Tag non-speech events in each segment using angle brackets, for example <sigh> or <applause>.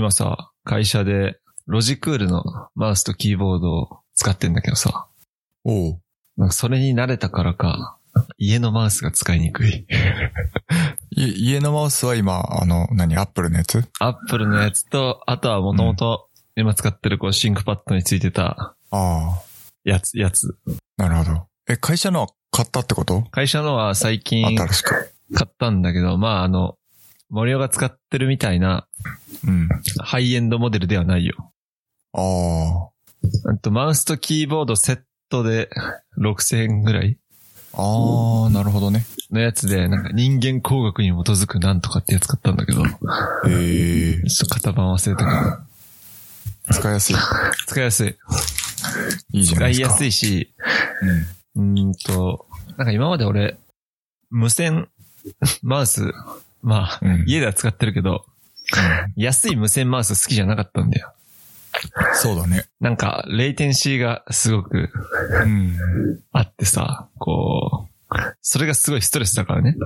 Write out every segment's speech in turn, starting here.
今さ、会社でロジクールのマウスとキーボードを使ってんだけどさ、おう。なんかそれに慣れたからか、家のマウスが使いにくい。い家のマウスは今、あの、何、 Appleのやつ？ Appleのやつと、あとはもともと今使ってるこう ThinkPad についてたあやつ、やつ。あ、なるほど。え、会社のは買ったってこと？会社のは最近新しく。買ったんだけど、まああの、森尾が使ってるみたいなうん。ハイエンドモデルではないよ。ああとマウスとキーボードセットで6000円ぐらいあ。ああ、なるほどね。のやつで、なんか人間工学に基づくなんとかってやつ買ったんだけど、ちょええっと型番忘れたけど、使いやすい。使いやすい。いいじゃないですか。使いやすいし、うん。うーんと、なんか今まで俺、無線、マウス、まあ、うん家では使ってるけど、<laughs> 安い無線マウス好きじゃなかったんだよ。そうだね。なんか、レイテンシーがすごくうん。あってさ、こう、それがすごいストレスだからね。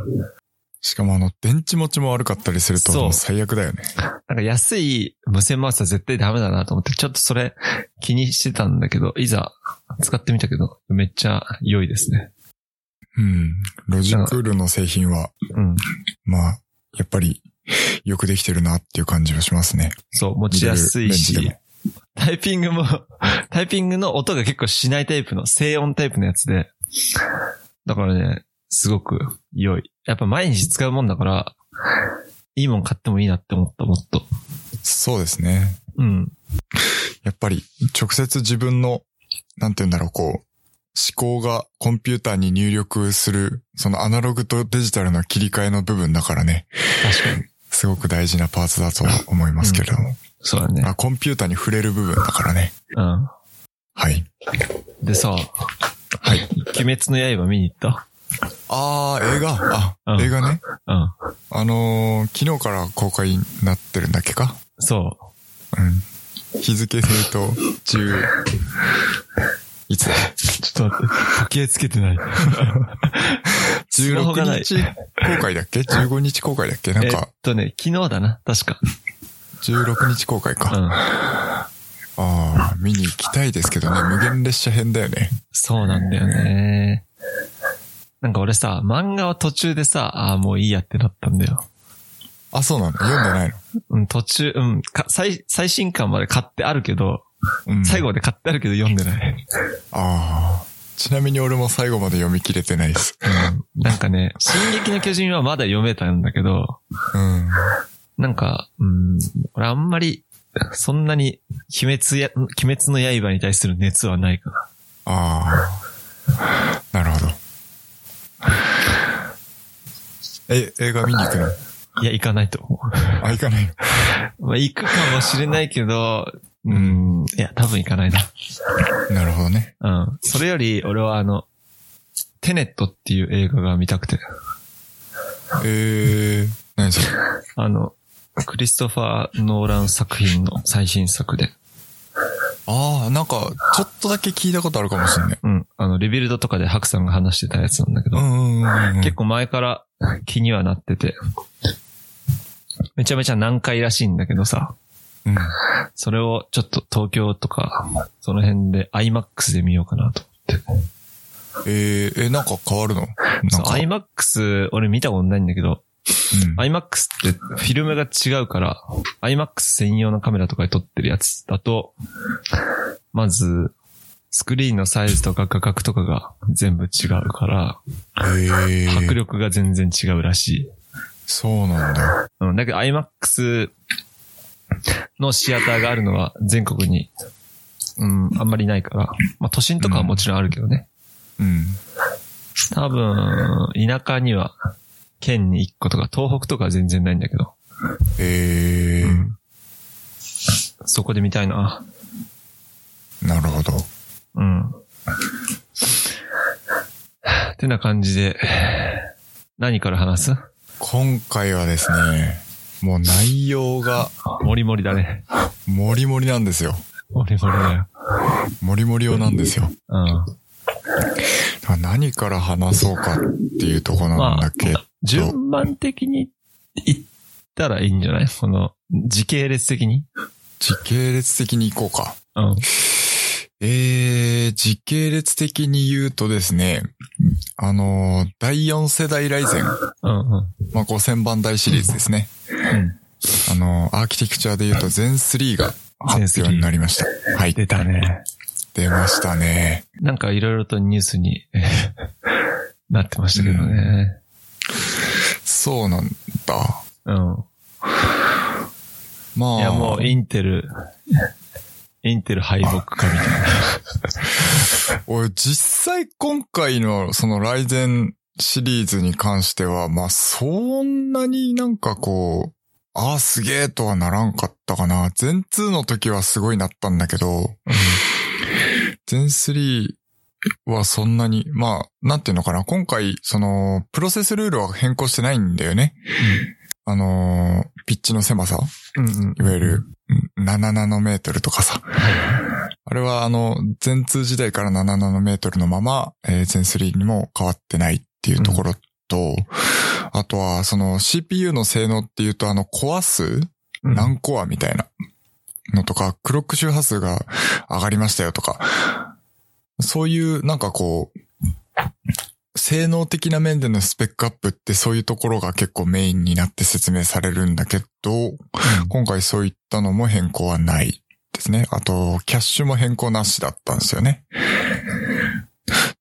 しかもあの、電池持ちも悪かったりすると、もう最悪だよね。なんか安い無線マウスは絶対ダメだなと思って、ちょっとそれ気にしてたんだけど、いざ使ってみたけど、めっちゃ良いですね。うん。ロジクールの製品は、うん。まあ、やっぱり、<laughs> よくできてるなっていう感じはしますね。そう、持ちやすいしタイピングも、<laughs> タイピングの音が結構しないタイプの、静音タイプのやつで、だからね、すごく良い。やっぱ毎日使うもんだから、いいもん買ってもいいなって思った、もっと。そうですね。うん。やっぱり、直接自分の、なんて言うんだろう、こう、思考がコンピューターに入力する、そのアナログとデジタルの切り替えの部分だからね、確かに。すごく大事なパーツだとは思いますけれども。そうだね。あコンピューターに触れる部分だからね。うん。はい。でさ、はい。鬼滅の刃見に行った？あー、映画？あ、うん映画ね。うん。あのー昨日から公開になってるんだっけか？そうん。日付で言うと、10、いつ。ちょっと待って。時計つけてない。<laughs> スマホがな ?16 い。日公開だっけ ?15 日公開だっけ？なんえっか、とね、昨日だな、確か。16日公開か。うん。ああ、見に行きたいですけどね、無限列車編だよね。そうなんだよね。なんか俺さ、漫画は途中でさ、ああ、もういいやってなったんだよ。あ、そうなの？読んでないの？うん、途中、うん、か最、最新刊まで買ってあるけど、うん。最後まで買ってあるけど読んでない。ああ。ちなみに俺も最後まで読み切れてないです。うん、なんかね、進撃の巨人はまだ読めたんだけど、うん。なんか、うん、俺あんまり、そんなに、鬼滅や、鬼滅の刃に対する熱はないかな。ああ。なるほど。え、映画見に行くの？いや、行かないと思あ、行かない。まあ、行くかもしれないけど、うん、いや、多分行かないな。なるほどね。うん。それより、俺はあの、テネットっていう映画が見たくて。えー、何それ？あの、クリストファー・ノーラン作品の最新作で。ああ、なんか、ちょっとだけ聞いたことあるかもしれない。うん。あの、リビルドとかでハクさんが話してたやつなんだけど、うんうんうんうん。結構前から気にはなってて、めちゃめちゃ難解らしいんだけどさ、うん。それをちょっと東京とか、その辺で IMAX で見ようかなと思って。えー、え、なんか変わるの？そう、IMAX、俺見たことないんだけど、うん IMAX ってフィルムが違うから、IMAX 専用のカメラとかで撮ってるやつだと、まず、スクリーンのサイズとか画角とかが全部違うから、えー、迫力が全然違うらしい。そうなんだ。うん、だけど IMAX のシアターがあるのは全国に、うん、あんまりないから、まあ都心とかはもちろんあるけどね。うん。多分、田舎には、県に1個とか、東北とかは全然ないんだけど、えー、うんそこで見たいな。なるほど。うん。ってな感じで、何から話す？今回はですね、もう内容がもりもりだね。もりもりなんですよ。もりもりだよ。もりもり用なんですよ。うん。何から話そうかっていうところなんだけど、順番的に言っったらいいんじゃない？この、時系列的に？時系列的に行こうか。うん。えー、時系列的に言うとですね、あのー、第4世代ライゼン、うんうん。まあ、5000番台シリーズですね。うん。あのー、アーキテクチャで言うと全3が発表になりました。はい。出たね。出ましたね。なんかいろいろとニュースになってましたけどね。そうなんだ。うん。まあ。いやもうインテル、インテル敗北かみたいな。<laughs> 俺実際今回のそのライゼンシリーズに関しては、まあそんなになんかこう、ああすげえとはならんかったかな。全2の時はすごいなったんだけど、全3はそんなに、まあ、なんていうのかな。今回、その、プロセスルールは変更してないんだよね。あのー、ピッチの狭さ。うんうん。いわゆる、7ナノメートルとかさ。あれはあの、全2時代から7ナノメートルのまま、えー、全3にも変わってないっていうところと、あとはその CPU の性能っていうとあのコア数うん何コアみたいなのとか、クロック周波数が上がりましたよとか、そういうなんかこう、性能的な面でのスペックアップってそういうところが結構メインになって説明されるんだけど、今回そういったのも変更はないですね。あと、キャッシュも変更なしだったんですよね。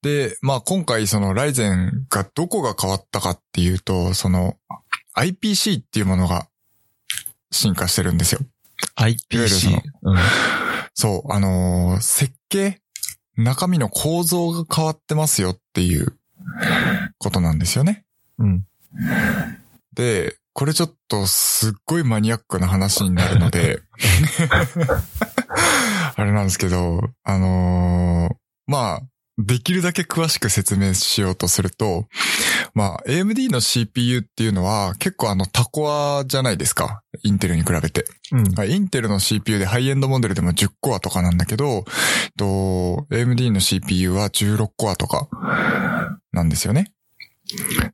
で、まあ今回そのライゼンがどこが変わったかっていうと、その IPC っていうものが進化してるんですよ。いわゆるそ IPC の。うん。そう、あのー設計中身の構造が変わってますよっていうことなんですよね。うん。で、これちょっとすっごいマニアックな話になるので、<laughs> あれなんですけど、あのーまあ、できるだけ詳しく説明しようとすると、まあ、AMD の CPU っていうのは結構あのタコアじゃないですか。インテルに比べて。うん。インテルの CPU でハイエンドモデルでも10コアとかなんだけど、と、AMD の CPU は16コアとかなんですよね。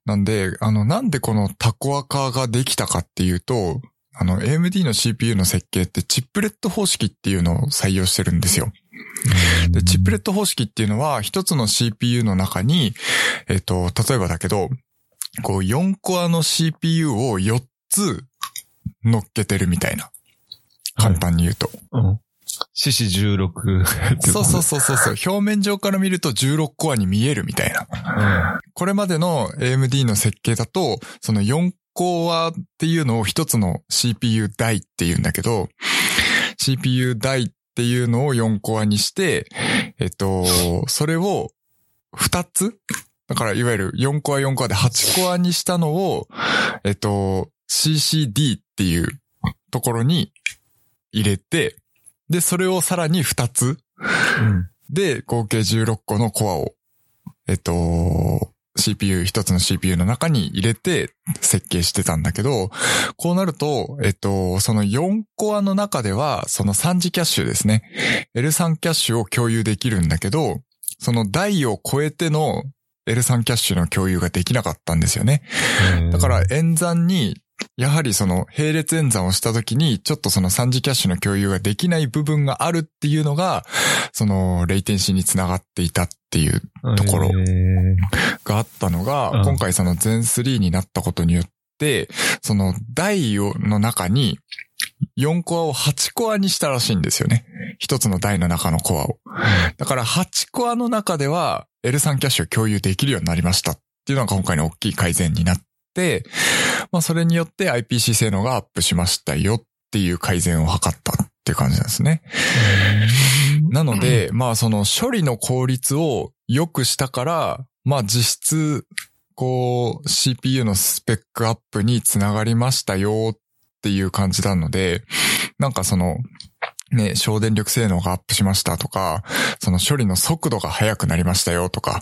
なんで、あの、なんでこのタコア化ができたかっていうと、あの、AMD の CPU の設計ってチップレット方式っていうのを採用してるんですよ。で、チップレット方式っていうのは、一つの CPU の中に、えっと、例えばだけど、こう、4コアの CPU を4つ乗っけてるみたいな。簡単に言うと。うん。獅子16ってそうそうそうそうそう。表面上から見ると16コアに見えるみたいな。これまでの AMD の設計だと、その4コアっていうのを一つの CPU 台っていうんだけど、CPU 台っていうのを4コアにして、えっと、それを2つだからいわゆる4コア4コアで8コアにしたのを、えっと、CCD っていうところに入れて、で、それをさらに2つうん。で、合計16個のコアを、えっと、CPU、一つの CPU の中に入れて設計してたんだけど、こうなると、えっと、その4コアの中では、その3次キャッシュですね。L3 キャッシュを共有できるんだけど、その台を超えての L3 キャッシュの共有ができなかったんですよね。だから演算に、やはりその並列演算をしたときに、ちょっとその3次キャッシュの共有ができない部分があるっていうのが、そのレイテンシーにつながっていたっていうところがあったのが、うん今回その全3になったことによって、その台をの中に4コアを8コアにしたらしいんですよね。一つの台の中のコアを。だから8コアの中では L3 キャッシュを共有できるようになりましたっていうのが今回の大きい改善になって、まあそれによって IPC 性能がアップしましたよっていう改善を図ったっていう感じなんですね。なので、まあその処理の効率を良くしたから、まあ実質、こう CPU のスペックアップにつながりましたよっていう感じなので、なんかその、ね、省電力性能がアップしましたとか、その処理の速度が速くなりましたよとか、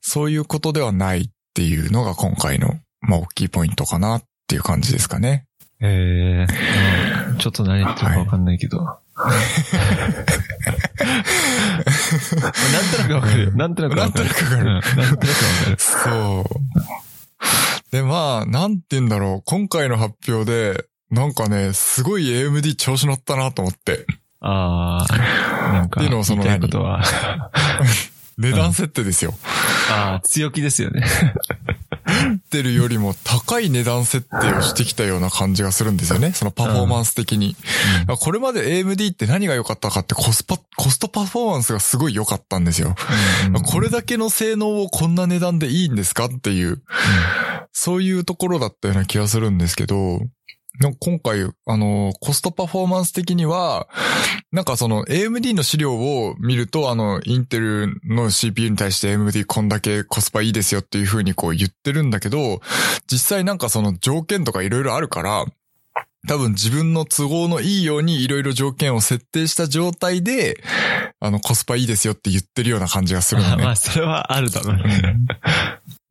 そういうことではないっていうのが今回の、まあ大きいポイントかなっていう感じですかね。ええうんちょっと何言ってるかわかんないけど。<laughs> なんとなくわかるよ。なんとなくわかる。なんとなくわかるうんなんとなくわかる。そう。で、まあ、なんて言うんだろう。今回の発表で、なんかね、すごい AMD 調子乗ったなと思って。ああ、なんか、っていうのをそのことは、<laughs> 値段設定ですよ。ああ、強気ですよね。インテルよりも高い値段設定をしてきたような感じがするんですよね。そのパフォーマンス的に。これまで AMD って何が良かったかってコスパ、コストパフォーマンスがすごい良かったんですよ。うんこれだけの性能をこんな値段でいいんですかっていう、そういうところだったような気がするんですけど、今回、あの、コストパフォーマンス的には、なんかその AMD の資料を見ると、あの、インテルの CPU に対して AMD こんだけコスパいいですよっていう風にこう言ってるんだけど、実際なんかその条件とかいろいろあるから、多分自分の都合のいいようにいろいろ条件を設定した状態で、あの、コスパいいですよって言ってるような感じがするのね。<laughs> まあ、それはあるだろうね。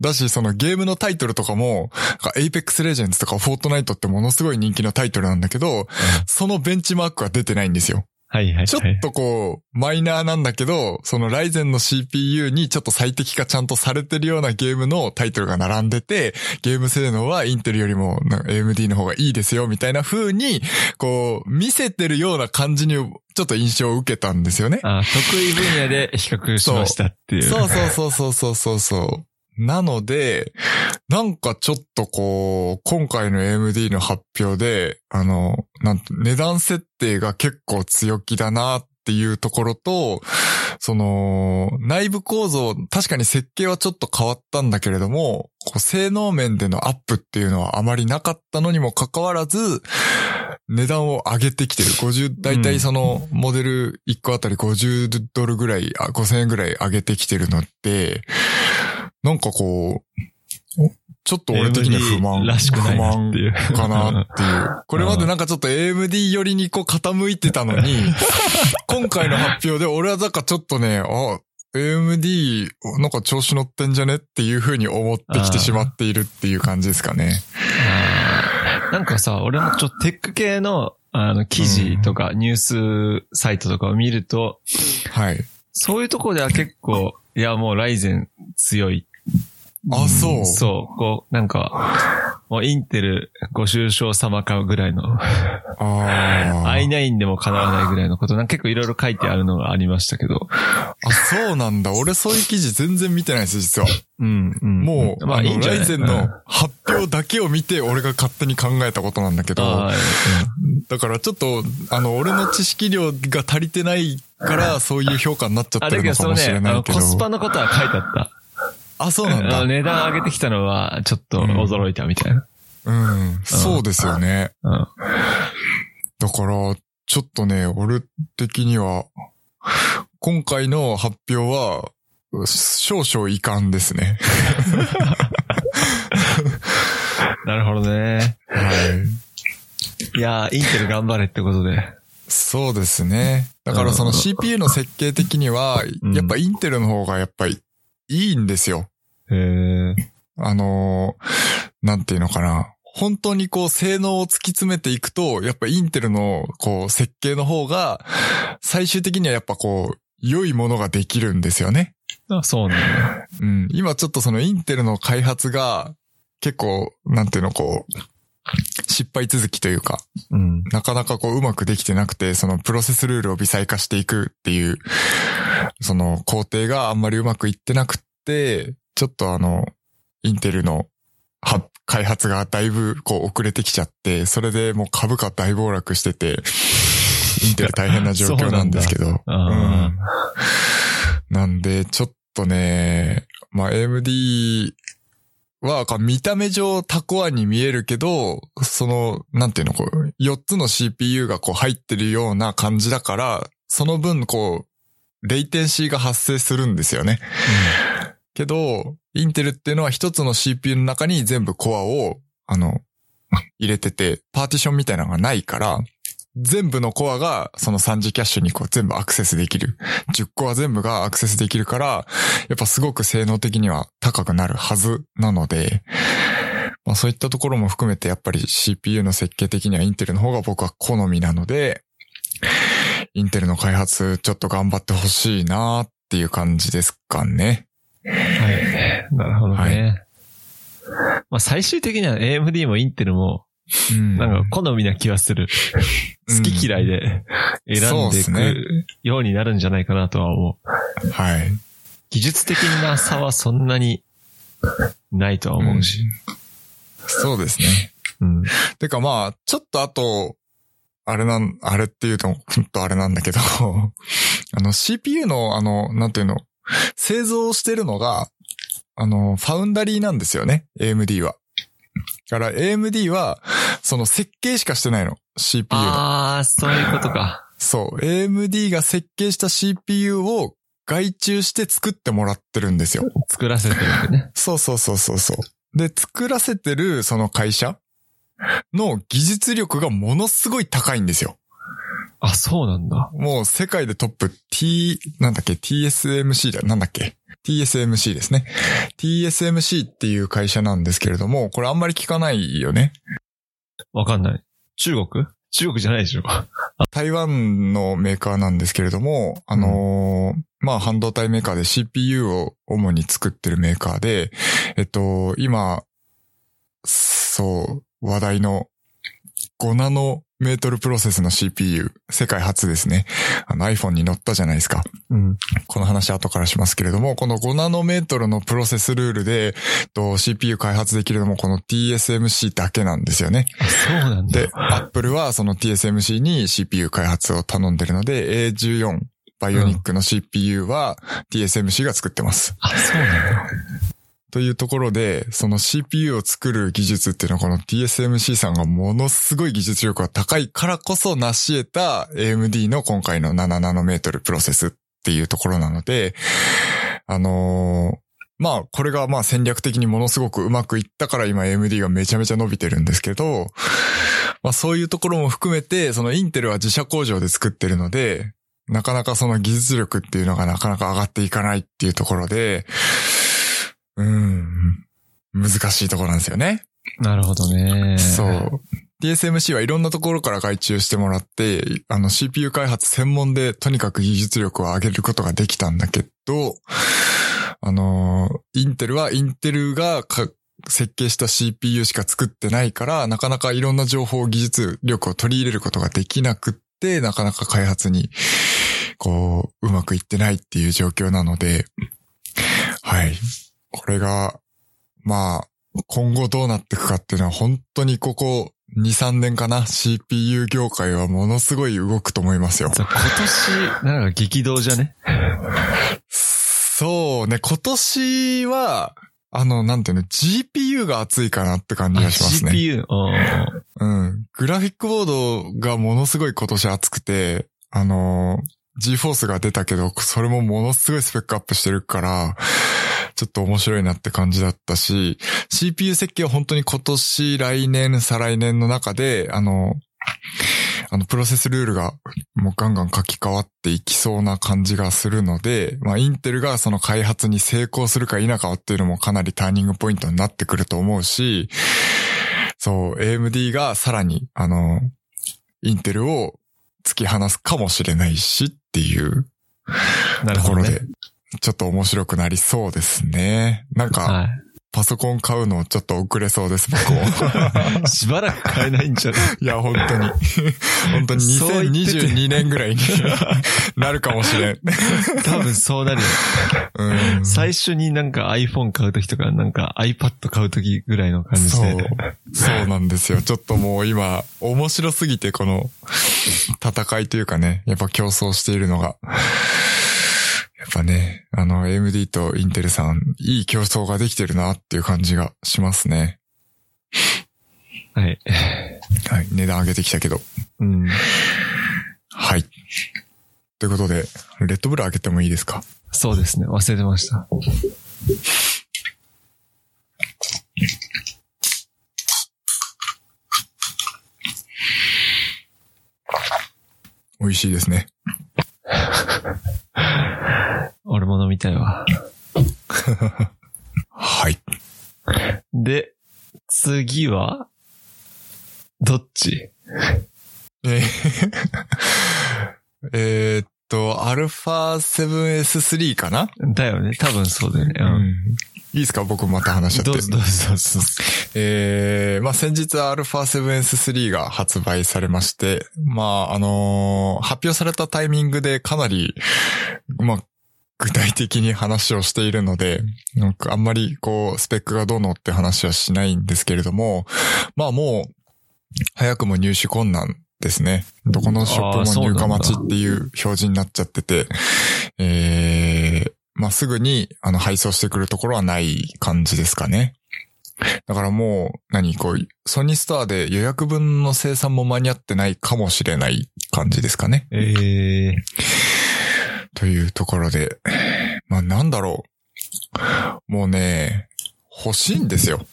だし、そのゲームのタイトルとかも、なんか Apex Legends とか Fortnite ってものすごい人気のタイトルなんだけど、そのベンチマークは出てないんですよ。はいはいはい。ちょっとこう、マイナーなんだけど、そのライゼンの CPU にちょっと最適化ちゃんとされてるようなゲームのタイトルが並んでて、ゲーム性能はインテルよりも AMD の方がいいですよ、みたいな風に、こう、見せてるような感じに、ちょっと印象を受けたんですよね。あ得意分野で比較しましたっていう。そうそうそうそうそうそうそう。なので、なんかちょっとこう、今回の AMD の発表で、あの、なんと値段設定が結構強気だなっていうところと、その、内部構造、確かに設計はちょっと変わったんだけれども、こう性能面でのアップっていうのはあまりなかったのにもかかわらず、値段を上げてきてる。50、だいたいその、モデル1個あたり50ドルぐらい、あ5000円ぐらい上げてきてるのって、なんかこう、ちょっと俺的には不満。らしくないなっていう不満かなっていう。これまでなんかちょっと AMD 寄りにこう傾いてたのに、<laughs> 今回の発表で俺はなんかちょっとね、あ、AMD なんか調子乗ってんじゃねっていう風に思ってきてしまっているっていう感じですかね。なんかさ、俺もちょっとテック系の、あの、記事とかニュースサイトとかを見ると、はい。そういうところでは結構、いや、もうライゼン強い。あ、そう。そう、こう、なんか、もうインテルご愁傷様かぐらいの、ああ。i9 でも叶わないぐらいのこと、なんか結構いろいろ書いてあるのがありましたけど、あ、そうなんだ。俺そういう記事全然見てないです、実は。うん、うん。もう、まあいいライゼンの発表だけを見て、俺が勝手に考えたことなんだけど、あーだからちょっと、あの、俺の知識量が足りてないから、そういう評価になっちゃっあ、てるのかもしれ、ないけど。コスパのことは書いてあった。あ、そうなんだ。値段上げてきたのは、ちょっと驚いたみたいな。うん。そうですよね。うん。だから、ちょっとね、俺的には、今回の発表は、少々遺憾ですね。<laughs> なるほどね。はい。いやー、インテル頑張れってことで。そうですね。だからその CPU の設計的には、うんやっぱインテルの方がやっぱりいいんですよ。へえ。あのーなんていうのかな。本当にこう性能を突き詰めていくと、やっぱインテルのこう設計の方が、最終的にはやっぱこう、良いものができるんですよね。あ、そうなんだ。うん。今ちょっとそのインテルの開発が、結構、なんていうのこう、失敗続きというか、うん。なかなかこううまくできてなくて、そのプロセスルールを微細化していくっていう、その工程があんまりうまくいってなくって、ちょっとあの、インテルのは開発がだいぶこう遅れてきちゃって、それでもう株価大暴落してて、インテル大変な状況なんですけど。あーうんなんで、ちょっとね、まあ AMD は見た目上タコアに見えるけど、その、なんていうの、こう、4つの CPU がこう入ってるような感じだから、その分こう、レイテンシーが発生するんですよね。けど、インテルっていうのは一つの CPU の中に全部コアを、あの、入れてて、パーティションみたいなのがないから、全部のコアがその3次キャッシュにこう全部アクセスできる。10コア全部がアクセスできるから、やっぱすごく性能的には高くなるはずなので、まあそういったところも含めてやっぱり CPU の設計的にはインテルの方が僕は好みなので、インテルの開発ちょっと頑張ってほしいなっていう感じですかね。はい。なるほどね。まあ最終的には AMD もインテルも、うんなんか好みな気はする。好き嫌いで選んでいくようになるんじゃないかなとは思う。はい。技術的な差はそんなにないとは思うし。そうですね。うん。てかまあ、ちょっとあと、あれなん、あれっていうと、ほんとあれなんだけど、<laughs> あの CPU のあの、なんていうの、製造してるのが、あの、ファウンダリーなんですよね、AMD は。だから AMD は、その設計しかしてないの、CPU の。ああ、そういうことか。そう、AMD が設計した CPU を外注して作ってもらってるんですよ。作らせてるんでね。そうそうそうそうそう。で、作らせてるその会社の技術力がものすごい高いんですよ。あ、そうなんだ。もう世界でトップ T、なんだっけ ?TSMC だ、なんだっけ？?TSMC ですね。TSMC っていう会社なんですけれども、これあんまり聞かないよね。わかんない。中国？中国じゃないでしょ。<laughs> 台湾のメーカーなんですけれども、あのーまあ、半導体メーカーで CPU を主に作ってるメーカーで、えっと、今、そう、話題の5ナノメートルプロセスの CPU、世界初ですね。あの iPhone に乗ったじゃないですか。うん。この話後からしますけれども、この5ナノメートルのプロセスルールで、えっと CPU 開発できるのもこの TSMC だけなんですよね。あ、そうなんだ。で、Apple はその TSMC に CPU 開発を頼んでるので、A14 バイオニックの CPU は TSMC が作ってます。あ、そうなんだ。というところで、その CPU を作る技術っていうのはこの TSMC さんがものすごい技術力が高いからこそ成し得た AMD の今回の7ナノメートルプロセスっていうところなので、あのーまあ、これがまあ戦略的にものすごくうまくいったから今 AMD がめちゃめちゃ伸びてるんですけど、まあそういうところも含めて、そのインテルは自社工場で作ってるので、なかなかその技術力っていうのがなかなか上がっていかないっていうところで、うん、難しいところなんですよね。なるほどね。そう。TSMC はいろんなところから外注してもらって、あの CPU 開発専門でとにかく技術力を上げることができたんだけど、あの、インテルはインテルがか設計した CPU しか作ってないから、なかなかいろんな情報、技術力を取り入れることができなくって、なかなか開発に、こう、うまくいってないっていう状況なので、はい。これが、まあ、今後どうなっていくかっていうのは本当にここ2、3年かな CPU 業界はものすごい動くと思いますよ。今年、なんか激動じゃね？そうね、今年は、あの、なんていうの、GPU が熱いかなって感じがしますね。GPU。うんうん。グラフィックボードがものすごい今年熱くて、あの、GForce が出たけど、それもものすごいスペックアップしてるから、ちょっと面白いなって感じだったし、CPU 設計は本当に今年、来年、再来年の中で、あの、あの、プロセスルールがもうガンガン書き換わっていきそうな感じがするので、まあ、インテルがその開発に成功するか否かっていうのもかなりターニングポイントになってくると思うし、そう、AMD がさらに、あの、インテルを突き放すかもしれないしっていうなるほどねところで。、ちょっと面白くなりそうですね。なんか、はパソコン買うのちょっと遅れそうです、僕も。い。<laughs> しばらく買えないんじゃない？いや、本当に。本当にそう言ってて2022年ぐらいに <laughs> なるかもしれん。多分そうなるよ。うん。最初になんか iPhone 買うときとか、なんか iPad 買うときぐらいの感じそうで。。そうなんですよ。ちょっともう今、面白すぎてこの戦いというかね、やっぱ競争しているのが。やっぱね、あの、AMD とインテルさん、いい競争ができてるなっていう感じがしますね。はい。はい。値段上げてきたけど。うん。はい。ということで、レッドブル開けてもいいですか？そうですね。忘れてました。美味しいですね。俺も飲みたいわ。はい。で、次は、どっち？えー <laughs> えーっと、アルファ 7S3 かな？だよね。多分そうだよね。う。うんん。いいですか？僕また話しちゃって。どうぞどうぞどうぞ。えー、まあ、先日 α7S3 が発売されまして、まあ、あのー発表されたタイミングでかなり、まあ、具体的に話をしているので、あんまりこう、スペックがどうのって話はしないんですけれども、まあもう、早くも入手困難ですね。どこのショップも入荷待ちっていう表示になっちゃってて、えー、まあすぐにあの配送してくるところはない感じですかね。だからもう、何こう、ソニーストアで予約分の生産も間に合ってないかもしれない感じですかね。ええというところで、まあなんだろう。もうね、欲しいんですよ。こ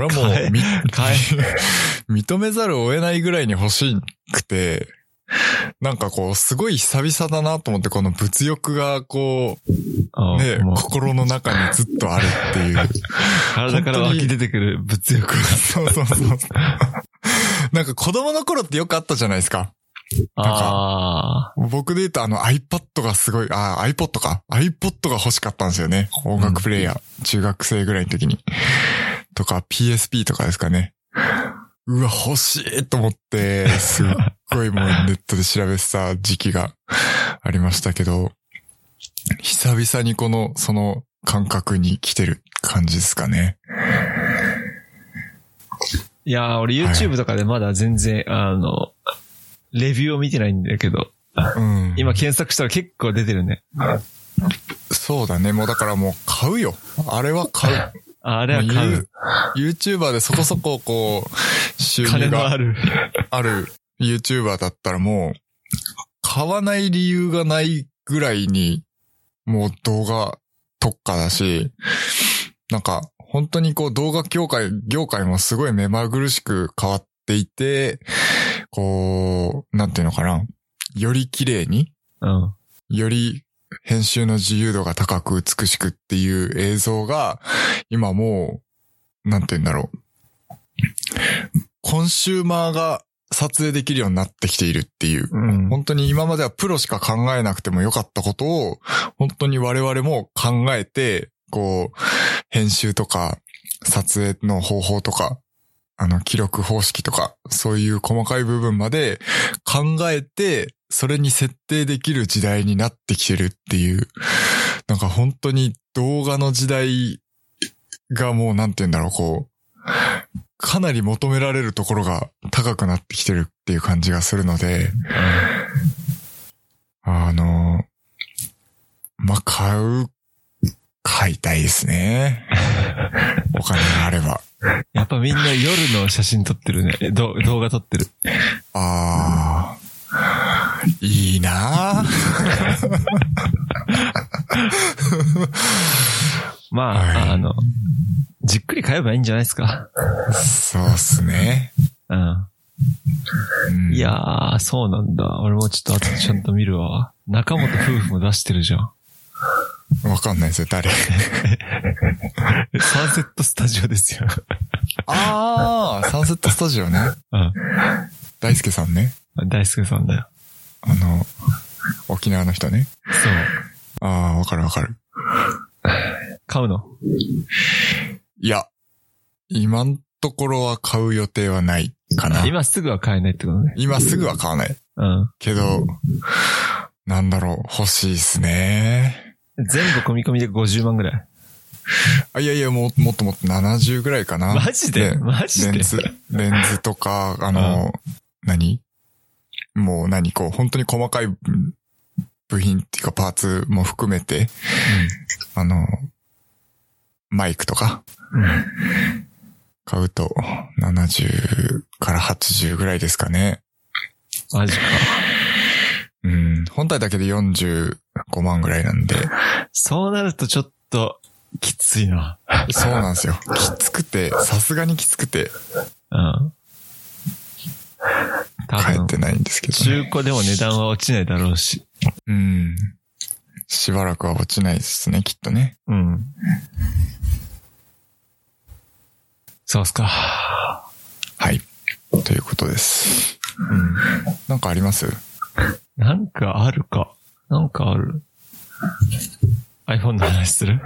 れはもう <laughs> み、買 <laughs> 認めざるを得ないぐらいに欲しくて、なんかこう、すごい久々だなと思って、この物欲がこあう、ね、心の中にずっとあるっていう。<laughs> 体から湧き出てくる物欲が。そうそうそう。なんか子供の頃ってよくあったじゃないですか。ああ。僕で言うとあの iPad がすごい、あ、iPod か？iPod が欲しかったんですよね。音楽プレイヤー。中学生ぐらいの時に。とか PSP とかですかね。うわ、欲しいと思って、すっごいもうネットで調べてた時期がありましたけど、久々にこの、その感覚に来てる感じですかね。いやー、俺 YouTube とかでまだ全然、あの、レビューを見てないんだけど、うん。今検索したら結構出てるね。そうだね。もうだからもう買うよ。あれは買う。ああれは買う。YouTuber でそこそここう、収入がある。ある YouTuber だったらもう、買わない理由がないぐらいに、もう動画特化だし、なんか、本当にこう動画業界、業界もすごい目まぐるしく変わっていて、こう、なんていうのかな。より綺麗に、うん。より編集の自由度が高く美しくっていう映像が、今もう、なんて言うんだろう。コンシューマーが撮影できるようになってきているっていう。うん。本当に今まではプロしか考えなくてもよかったことを、本当に我々も考えて、こう、編集とか、撮影の方法とか、あの、記録方式とか、そういう細かい部分まで考えて、それに設定できる時代になってきてるっていう、なんか本当に動画の時代がもうなんて言うんだろう、こう、かなり求められるところが高くなってきてるっていう感じがするので、あの、まあ、買う、買いたいですね。お金があれば。<laughs> やっぱみんな夜の写真撮ってるね。ど動画撮ってる。ああ、いいなあ <laughs> まあ、はいあの、じっくり買えばいいんじゃないですか。そうっすね。うん。うんいやー、そうなんだ。俺もちょっと後でちゃんと見るわ。中本夫婦も出してるじゃん。わかんないですよ、誰。サンセットスタジオですよ。ああ、サンセットスタジオね。うん。大輔さんね。大輔さんだよ。あの、沖縄の人ね。そう。ああ、わかるわかる。買うの？いや、今んところは買う予定はないかな。今すぐは買えないってことね。今すぐは買わない。うん。けど、なんだろう、欲しいっすね。全部込み込みで50万ぐらい。あ、いやいや、もう、もっともっと70ぐらいかな。マジで？ねマジで？レンズ、レンズとか、あの、何？もう何こう、本当に細かいうん部品っていうかパーツも含めて、あの、マイクとかうん。買うと70から80ぐらいですかね。マジか。うん、本体だけで45万ぐらいなんで、そうなるとちょっと、きついな。そうなんですよ。きつくて、さすがにきつくて、うん。多分買えて、ないんですけど、中ね。古でも値段は落ちないだろうし。うん。しばらくは落ちないですね、きっとね。うん。そうっすか。はい。ということです。うん。なんかあります？<laughs> なんかあるか。なんかある。iPhone の話する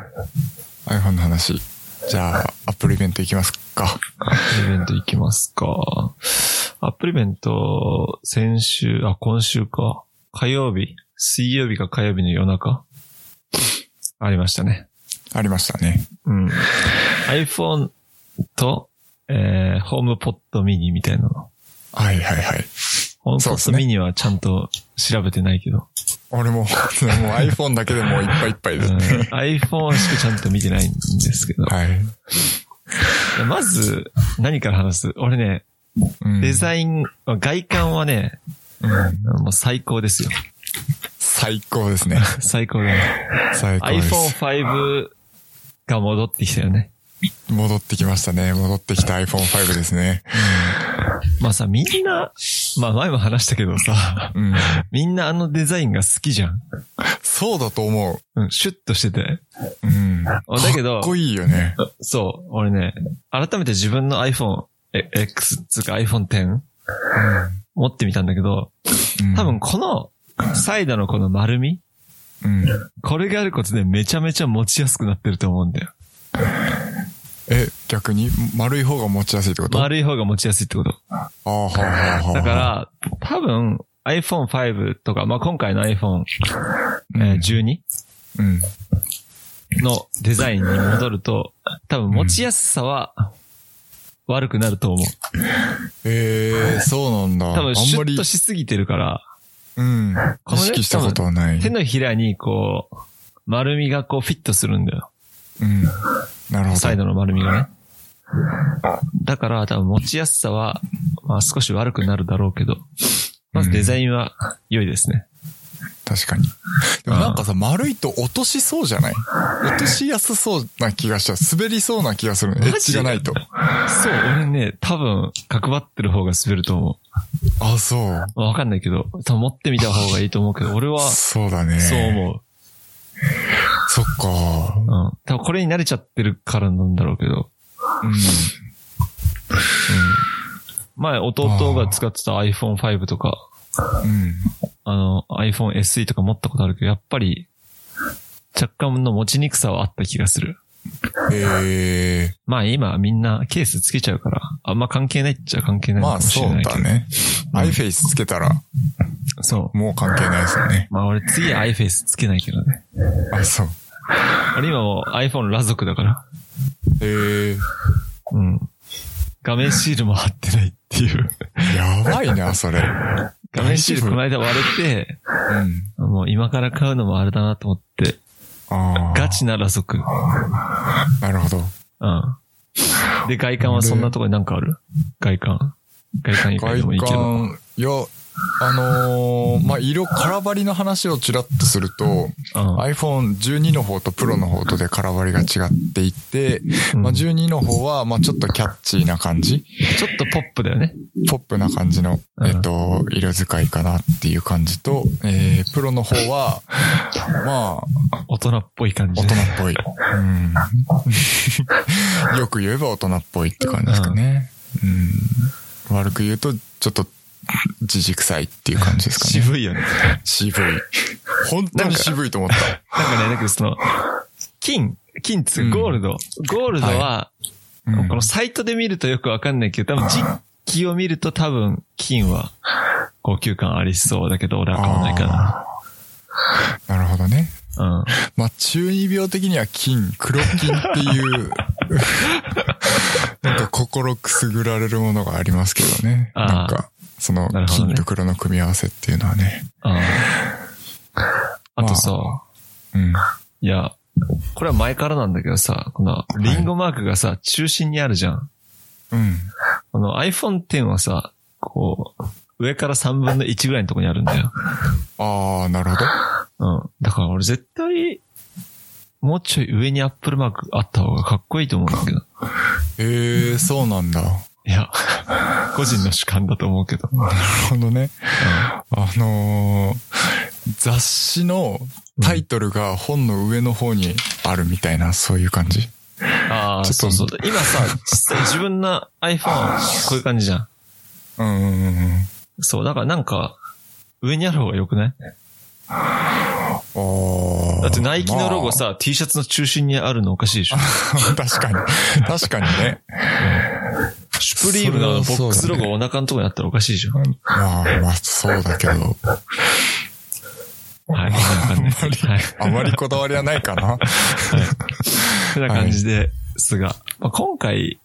？iPhone の話。じゃあ、アップルイベント行きますか。アップルイベント行きますか。アップルイベント、先週、あ、今週か。火曜日水曜日か火曜日の夜中ありましたね。ありましたね。うん。iPhone と、えー、ホームポットミニみたいなの。はいはいはい。ホームポッそうですねトミニはちゃんと調べてないけど。俺も、もう <laughs> iPhone だけでもういっぱいいっぱいです。うん iPhone しかちゃんと見てないんですけど。はい。まず、何から話す？俺ね、うんデザイン、外観はね、うんもう最高ですよ。最高ですね。<laughs> 最高だね。最高です。iPhone5 が戻ってきたよね。戻ってきましたね。戻ってきた iPhone5 ですね。まあさ、みんな、まあ前も話したけどさ、うん。みんなあのデザインが好きじゃん。そうだと思うん、シュッとしてて。う。うん。だけどかっこいいよね。そう、俺ね、改めて自分の iPhone X つうか iPhone X 持ってみたんだけど、うん多分、このサイドのこの丸みうん。これがあることでめちゃめちゃ持ちやすくなってると思うんだよ。え、逆に丸い方が持ちやすいってこと？丸い方が持ちやすいってこと。ああ、はいはいはい。だか、ら、多分 iPhone5 とか、まあ、今回の iPhone、えー12うん。のデザインに戻ると、多分持ちやすさは悪くなると思う。ええそうなんだ。多分シあんまりュッと、しすぎてるから、うん。このね意識したことはない。手のひらにこう、丸みがこうフィットするんだよ。うん。なるほど。サイドの丸みがね。だから多分持ちやすさは、まあ少し悪くなるだろうけど、まずデザインは良いですね。確かに。でもなんかさ、丸いと落としそうじゃない？落としやすそうな気がしちゃう。滑りそうな気がする。エッジがないと。そう、俺ね、多分角張ってる方が滑ると思あ、そう。う。まあわかんないけど、多分持ってみた方がいいと思うけど、俺はそうだね。そう思う。そっか。うん。多分これに慣れちゃってるからなんだろうけど、うん。前弟が使ってた iPhone5 とか、うん。あの iPhone SE とか持ったことあるけど、やっぱり若干の持ちにくさはあった気がする。ええまあ今みんなケースつけちゃうから、あんま関係ないっちゃ関係ないのかもしまあそうれないけど。だね。iFace つけたらそう。もう関係ないですよね。まあ俺次は iFace つけないけどね。あ、そう。俺今もう iPhone 裸族だから。ええうん。画面シールも貼ってないっていう。やばいな、それ。画面シールこの間割れて、うん。もう今から買うのもあれだなと思って。ガチな裸族。なるほど。うん。で、外観はそんなとこになんかある？外観。外観以外でもいいけど。外観、いや、あのーまあ、色、空張りの話をちらっとすると、うん。iPhone12 の方とプロの方とで空張りが違っていて、うんまあ、12の方は、まあ、ちょっとキャッチーな感じ、ちょっとポップだよね。ポップな感じの、うんえっと、色使いかなっていう感じと、えー、プロの方は、まあ、大人っぽい感じ大で。人っぽい。うん。<laughs> よく言えば大人っぽいって感じですかね。うん。悪く言うと、ちょっと、自軸臭いっていう感じですかね。<laughs> 渋いよね。渋い。本当に渋いと思った。なんかね、だけどその、金、金っつゴールド。ゴールドは、うんこのサイトで見るとよくわかんないけど、多分実機を見ると多分金は高級感ありそうだけど、俺は買わないかな。なるほどね。うん。まあ、中二病的には金、黒金っていう、<laughs> なんか心くすぐられるものがありますけどね。なんか、その金と黒の組み合わせっていうのはね。ああとさ、うん。いや、これは前からなんだけどさ、このリンゴマークがさ、中心にあるじゃん。うん。この iPhone X はさ、こう、上から3分の1ぐらいのところにあるんだよ。ああ、なるほど。うん。だから俺絶対、もうちょい上にアップルマークあった方がかっこいいと思うんだけど。ええそうなんだ。いや、個人の主観だと思うけど。<laughs> なるほどね。あのー雑誌のタイトルが本の上の方にあるみたいな、そういう感じ。ああ、そうそう。今さ、実際自分の iPhone、こういう感じじゃん。うんうんうんうん。そう、だからなんか、上にある方が良くない？あだってナイキのロゴさ、T シャツの中心にあるのおかしいでしょ。<laughs> 確かに。確かにね。シュプリームのボックスロゴお腹のとこにあったらおかしいじゃん。はい。まあ、まあ、そうだけど。わかんない。はい。あまりこだわりはないかな。そんな感じですが、まあ、今回、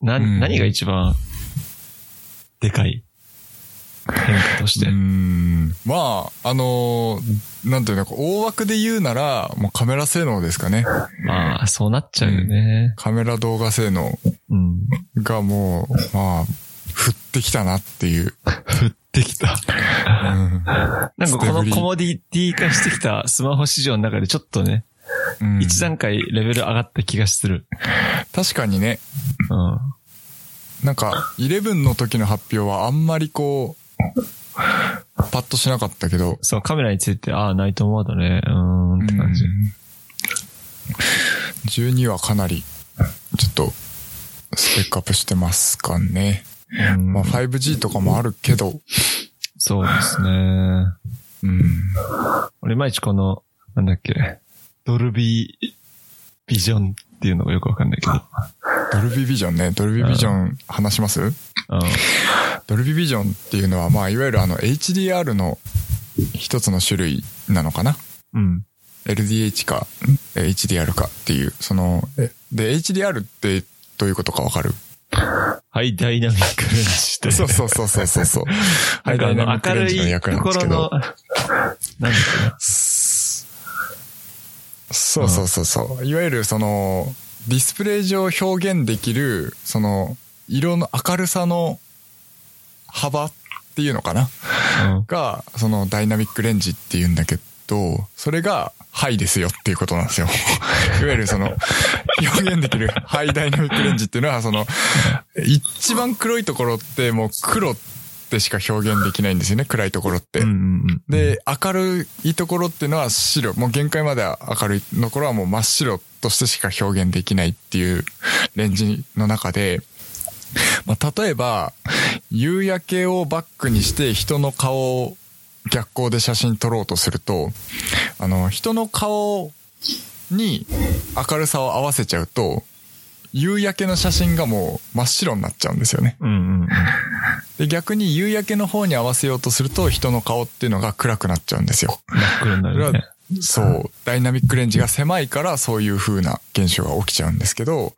な、うん何が一番、でかい変化として。うーん。まあ、あのーなんていうの、大枠で言うなら、もうカメラ性能ですかね。まあ、そうなっちゃうよね。カメラ動画性能うん。がもう、まあ、降ってきたなっていう。降ってきた。うんなんかこのコモディティ化してきたスマホ市場の中でちょっとね、うん一段階レベル上がった気がする。確かにね、うん。なんか、11の時の発表はあんまりこう、パッとしなかったけど、そう、カメラについて、ああ、ナイトモアだね。うーん、って感じ。12はかなり、ちょっと、スペックアップしてますかね。うんまあ 5G とかもあるけど、そうですね。うん。俺、いまいちこの、なんだっけ、ドルビービジョンっていうのがよくわかんないけど。ドルビービジョンね。ドルビービジョン話します？うん。ドルビービジョンっていうのは、まあ、いわゆるあの HDR の一つの種類なのかな？うん。LDH か、え HDR かっていう、その、え？で、HDR ってどういうことかわかる？ハイダイナミックレンジって。そうそうそうそうそうそう。<laughs> ハイダイナミックレンジの役なんですけどの、<laughs> なんだっけな。そうそうそうそう。いわゆるその、ディスプレイ上表現できる、その、色の明るさの幅っていうのかな？うん。が、そのダイナミックレンジっていうんだけど、それが、ハイですよっていうことなんですよ。<laughs> いわゆるその、表現できるハイダイナミックレンジっていうのは、その、一番黒いところってもう黒ってしか表現できないんですよね、暗いところって。うんうんうん。で、明るいところっていうのは白。もう限界までは明るいところはもう真っ白としてしか表現できないっていうレンジの中で、<laughs> まあ、例えば、夕焼けをバックにして人の顔を逆光で写真撮ろうとすると、あの、人の顔に明るさを合わせちゃうと、夕焼けの写真がもう真っ白になっちゃうんですよね。うんうんうん。で、逆に夕焼けの方に合わせようとすると人の顔っていうのが暗くなっちゃうんですよ。真っ黒になるね。そう。ダイナミックレンジが狭いからそういう風な現象が起きちゃうんですけど、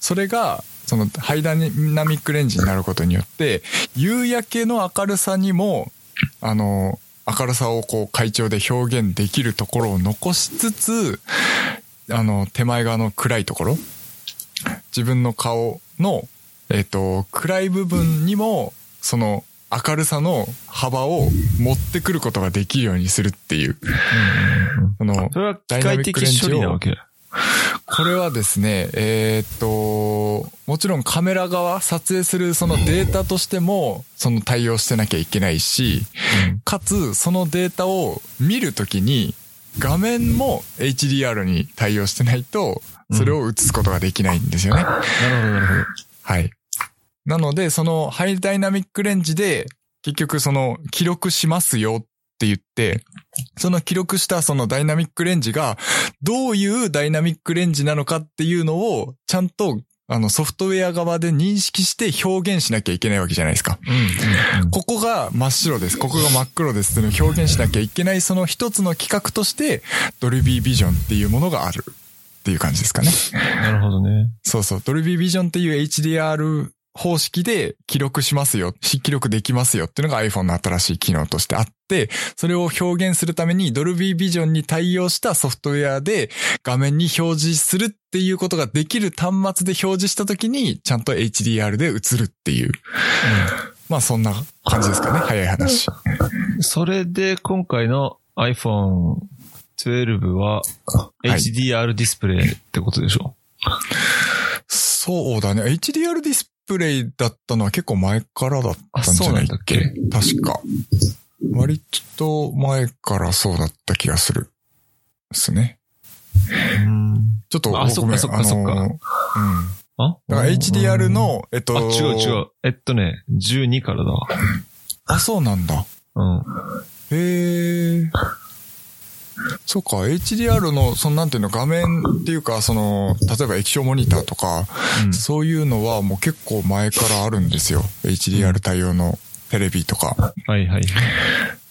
それが、そのハイダイナミックレンジになることによって、夕焼けの明るさにも、あの、明るさをこう、会長で表現できるところを残しつつ、あの、手前側の暗いところ、自分の顔の、えっ、と、暗い部分にも、その、明るさの幅を持ってくることができるようにするっていう。あのそれは機械的処理なわけ。これはですね、えーっと、もちろんカメラ側、撮影するそのデータとしても、その対応してなきゃいけないし、かつ、そのデータを見るときに、画面も HDR に対応してないと、それを映すことができないんですよね。なるほど、なるほど。はい。なので、そのハイダイナミックレンジで、結局その記録しますよって言って、その記録したそのダイナミックレンジが、どういうダイナミックレンジなのかっていうのを、ちゃんと、あの、ソフトウェア側で認識して表現しなきゃいけないわけじゃないですか。うんうんここが真っ白です。ここが真っ黒ですっていうのを表現しなきゃいけない、その一つの企画として、ドルビービジョンっていうものがあるっていう感じですかね。なるほどね。そうそう。ドルビービジョンっていう HDR 方式で記録しますよ、し記録できますよっていうのが iPhone の新しい機能としてあって、それを表現するためにドルビービジョンに対応したソフトウェアで画面に表示するっていうことができる端末で表示したときにちゃんと HDR で映るっていう。まあそんな感じですかね。早い話。それで今回の iPhone 12はい HDR ディスプレイってことでしょ、そうだね。HDR ディスプレイだったのは結構前からだったんじゃないっけあそうなん確か。割と前からそうだった気がする。ですね。うん。ちょっと、あそっかそっかそっかあのーうん。あ？だから HDR、の、えっと、あ、違う違う。えっとね、12からだわ。あ、そうなんだ。うん。へえ。そっか、HDR の、そのなんていうの、画面っていうか、その、例えば液晶モニターとか、うんそういうのはもう結構前からあるんですよ。HDR 対応のテレビとか、はいはい。デ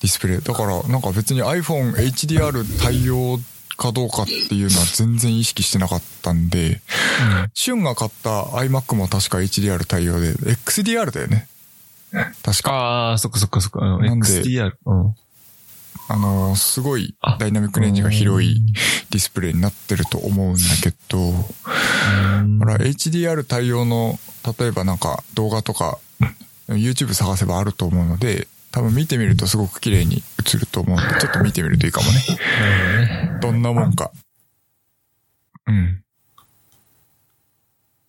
ィスプレイ。だから、なんか別に iPhone HDR 対応かどうかっていうのは全然意識してなかったんで、シュンが買った iMac も確か HDR 対応で、XDR だよね。確か。ああ、そっかそっかそっか。なんで XDR。うん。あのーすごいあダイナミックレンジが広いディスプレイになってると思うんだけど、うんほら、HDR 対応の、例えばなんか動画とか、YouTube 探せばあると思うので、多分見てみるとすごく綺麗に映ると思うんで、ちょっと見てみるといいかもね。どんなもんか。うん。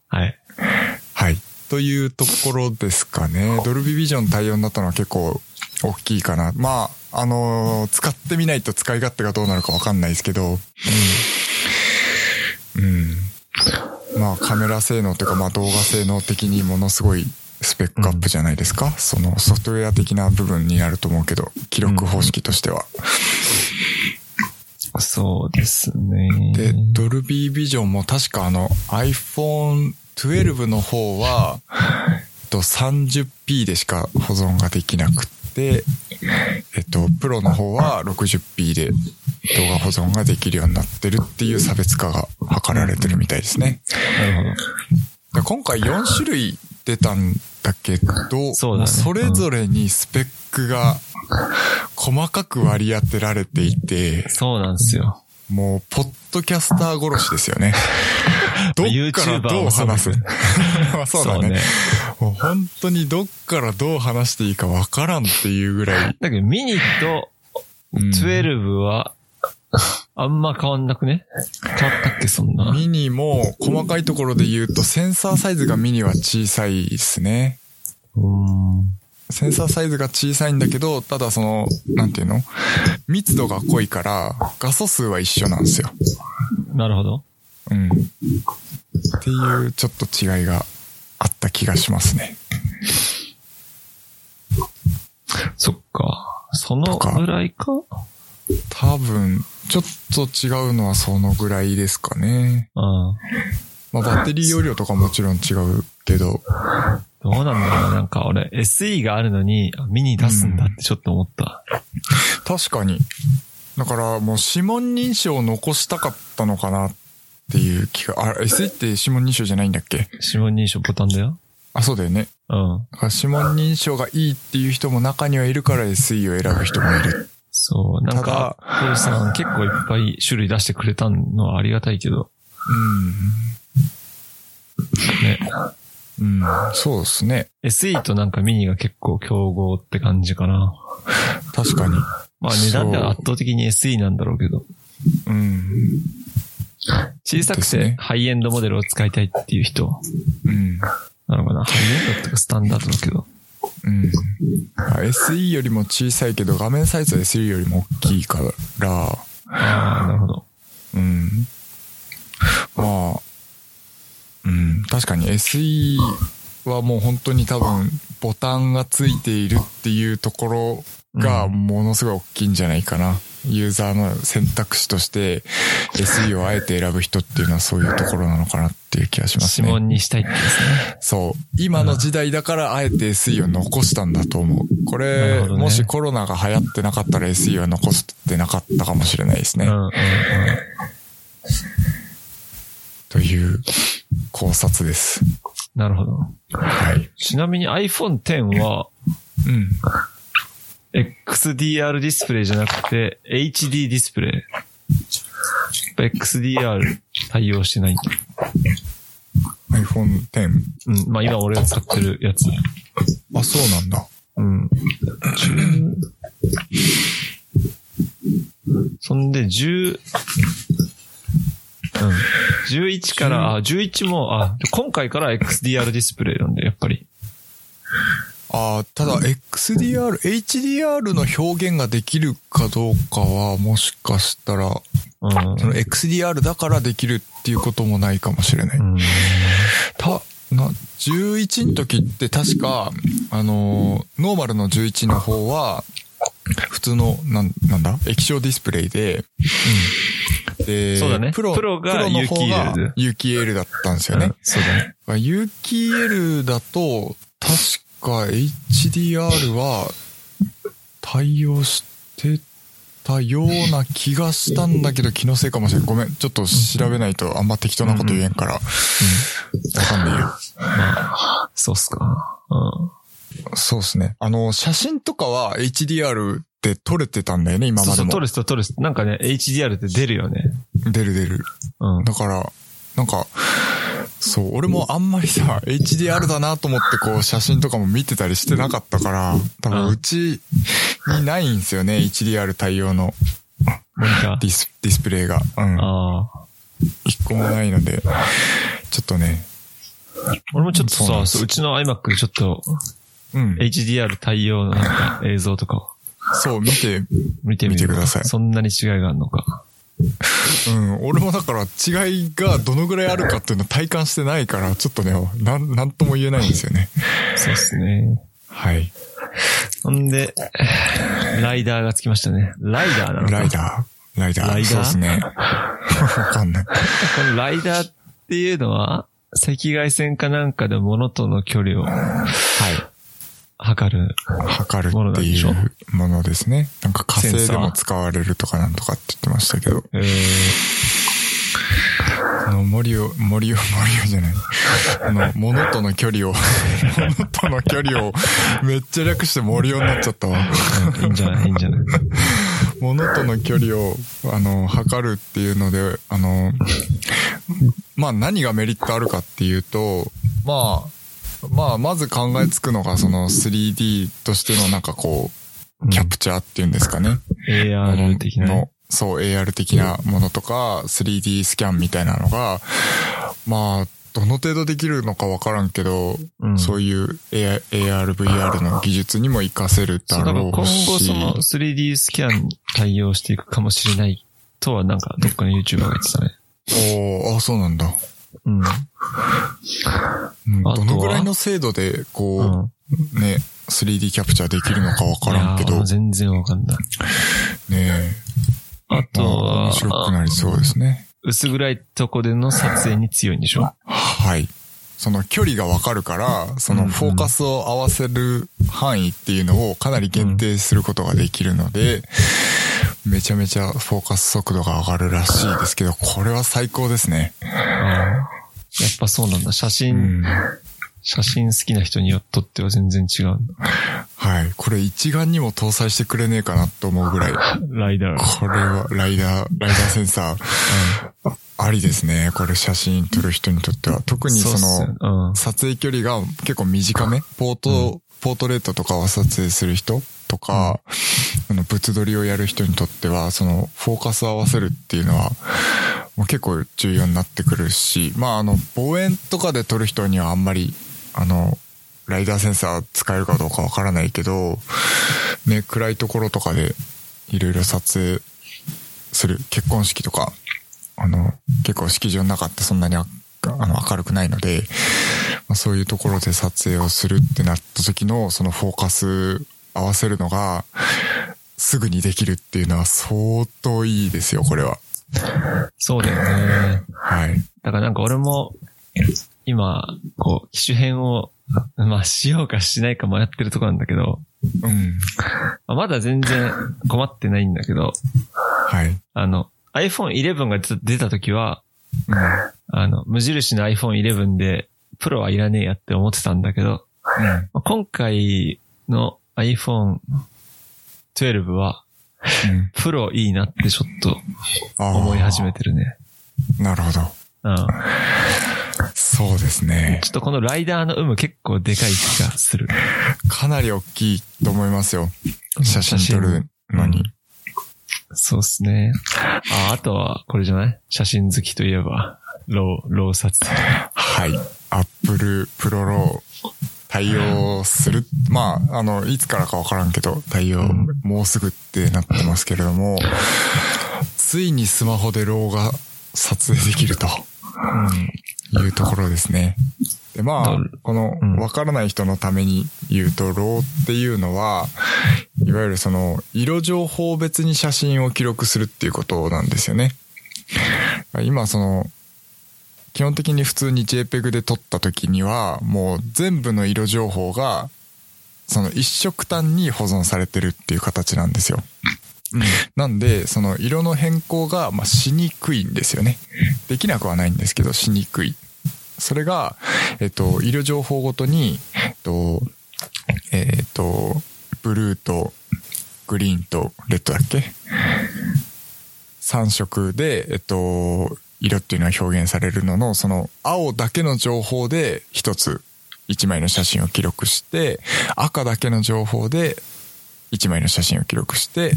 はい。はい。というところですかね。ドルビービジョン対応になったのは結構大きいかな。まあ、あのー使ってみないと使い勝手がどうなるかわかんないですけど、うん。まあ、カメラ性能というか、まあ、動画性能的にものすごいスペックアップじゃないですか。そのソフトウェア的な部分になると思うけど、記録方式としては。そうですね。で、ドルビービジョンも確かあの iPhone 12の方は、と 30p でしか保存ができなくて、えっと、プロの方は 60p で動画保存ができるようになってるっていう差別化が図られてるみたいですね。なるほど。で今回4種類出たんだけど、そねれぞれにスペックが細かく割り当てられていて、そうなんですよ。もう、ポッドキャスター殺しですよね。どっからどう話す？<laughs> そうだね。もう本当にどっからどう話していいかわからんっていうぐらい。だけど、ミニとうん12は、あんま変わんなくね？変わったっけ、そんな。ミニも細かいところで言うとセンサーサイズがミニは小さいですね。うーん。センサーサイズが小さいんだけど、ただその、なんていうの？密度が濃いから画素数は一緒なんですよ。なるほど。うん。っていうちょっと違いがあった気がしますね。そっか。そのぐらいか？多分、ちょっと違うのはそのぐらいですかね。うん。まあ、バッテリー容量とかもちろん違うけど、どうなんだろうな。なんか俺、SE があるのに、あミニ出すんだってちょっと思った。確かに。だからもう指紋認証を残したかったのかなっていう気が、あ、SE って指紋認証じゃないんだっけ？指紋認証ボタンだよ。あ、そうだよね。うん。指紋認証がいいっていう人も中にはいるから SE を選ぶ人もいる。そう。なんか、アップルさん結構いっぱい種類出してくれたのはありがたいけど、ね。うん。うん。そうですね。SE となんかミニが結構競合って感じかな。確かに。まあ値段では圧倒的に SE なんだろうけど、うん。小さくてハイエンドモデルを使いたいっていう人うん。なのかな？ハイエンドってかスタンダードだけど。うん。あ SE よりも小さいけど画面サイズは SE よりも大きいから、ああ、なるほど。うん。まあ、うん、確かに SE はもう本当に多分ボタンがついているっていうところがものすごい大きいんじゃないかな。ユーザーの選択肢として SE をあえて選ぶ人っていうのはそういうところなのかなっていう気がします指ね。紋にしたいってですね。そう。今の時代だからあえて SE を残したんだと思う。こなれ、ねもしコロナが流行ってなかったら SE は残してなかったかもしれないですね。うんうんうん。という考察です。なるほど。はい。ちなみに iPhone X はうん。XDR ディスプレイじゃなくて HD ディスプレイ。XDR 対応してない iPhone X。うん。まあ今俺が使ってるやつ。あ、そうなんだ。うん。10そんで、10、うん。11から、あ、11も、あ、今回から XDR ディスプレイなんで、やっぱり。あーただ XDR、HDR の表現ができるかどうかは、もしかしたら、うん。その XDR だからできるっていうこともないかもしれない。うん。た、な、11の時って確か、あのー、ノーマルの11の方は、普通の、なん、なんだ？液晶ディスプレイで、で、そうだねプロ、プロがプロの方が UKL 有機 L だったんですよねうん。そうだね。まあ有機 L だと、確か HDR は対応してたような気がしたんだけど気のせいかもしれない。ごめん。ちょっと調べないとあんま適当なこと言えんから。わかんないよ。まあ、そうっすか。うん。そうですね。あの、写真とかは HDR で撮れてたんだよね、今そうそう、までも。撮る人撮る人。なんかね、HDR って出るよね。出る出る。うん。だから、なんか、そう、俺もあんまりさ、HDR だなと思ってこう写真とかも見てたりしてなかったから、多分うちにないんですよね、HDR 対応の。ディスディスプレイが。うん。一個もないので、ちょっとね、俺もちょっとさ、そうううちの iMac でちょっとうん。HDR 対応のなんか映像とか。をそう、見て、見てみてください。そんなに違いがあるのか。うん。俺もだから違いがどのぐらいあるかっていうのを体感してないから、ちょっとね、なん、なんとも言えないんですよね。そうっすね。はい。ほんで、ライダーがつきましたね。ライダーなのかライダー。ライダー。ライダー？そうですね。わかんない。この LiDAR っていうのは、赤外線かなんかで物との距離をはい。測る。測るっていうものですね。なんか火星でも使われるとかなんとかって言ってましたけど。えー、あの、森を、森を、森をじゃない。あの、物との距離を、<laughs> 物との距離をめっちゃ略して森をになっちゃったわ。うんいいんじゃないいいんじゃない物との距離を、あの、測るっていうので、あの、まあ何がメリットあるかっていうと、まあ、まあ、まず考えつくのが、その 3D としてのなんかこう、キャプチャーっていうんですかね。AR 的なね。の、そう、AR 的なものとか、3D スキャンみたいなのが、まあ、どの程度できるのかわからんけど、うんそういう AR、VR の技術にも活かせるだそう、だから今後ろうし。その 3D スキャン対応していくかもしれないとはなんかどっかの YouTuber が言ってたね。おーあ、そうなんだ。うん。どのぐらいの精度で、うこん。う、ね、3D キャプチャーできるのかわからんけど、全然わかんない。え、あとは、白くなりそうですね。薄暗いとこでの撮影に強いんでしょ？はい。その距離がわかるから、そのフォーカスを合わせる範囲っていうのをかなり限定することができるので、めちゃめちゃフォーカス速度が上がるらしいですけど、これは最高ですね。やっぱそうなんだ。写う真、ん。写真好きな人によっとっては全然違うんだ。はい。これ一眼にも搭載してくれねえかなと思うぐらい。<laughs> ライダー。これはライダー、ライダーセンサー、ありですね。これ写真撮る人にとっては。特にその。撮影距離が結構短め？ポート、ポートレートとかを撮影する人？とか、あの、物撮りをやる人にとっては、その、フォーカスを合わせるっていうのは、もう結構重要になってくるし、まあ、あの、望遠とかで撮る人にはあんまり、あの、ライダーセンサー使えるかどうかわからないけど、ね、暗いところとかでいろいろ撮影する結婚式とか、あの、結構式場の中ってそんなにあの明るくないので、まあ、そういうところで撮影をするってなった時のそのフォーカス合わせるのがすぐにできるっていうのは相当いいですよ、これは。そうだよね。はい。だからなんか俺も、今、こう、機種変を、まあしようかしないか迷ってるところなんだけど、うん。まあまだ全然困ってないんだけど、はい。あの、iPhone 11が出た時は、うん。あの、無印の iPhone 11で、プロはいらねえやって思ってたんだけど、うん。まあ今回の iPhone 12は、うん。プロいいなってちょっと思い始めてるね。なるほど。うん。そうですねちょ。っとこのライダーの有無結構でかい気がする。かなり大きいと思いますよ。写真撮るのに。そうですね。あ、あとは、これじゃない？写真好きといえば、RAW、RAW撮影。はい。 Apple ProRAW 対応する。まあ、あの、いつからかわからんけど、対応、うんもうすぐってなってますけれども、ついにスマホで RAW が撮影できるというところですね。で、まあこのうん、わからない人のために言うと、 RAWっていうのは、いわゆるその、色情報別に写真を記録するっていうことなんですよね。今その、基本的に普通に JPEG で撮った時には、もう全部の色情報が、その一色単に保存されてるっていう形なんですよ。なんで、その色の変更が、ま、しにくいんですよね。できなくはないんですけど、しにくい。それが、えっと、色情報ごとに、えっと、えっと、ブルーとグリーンとレッドだっけ ?3 色で、えっと、色っていうのは表現されるのの、その青だけの情報で一つ一枚の写真を記録して、赤だけの情報で1枚の写真を記録して、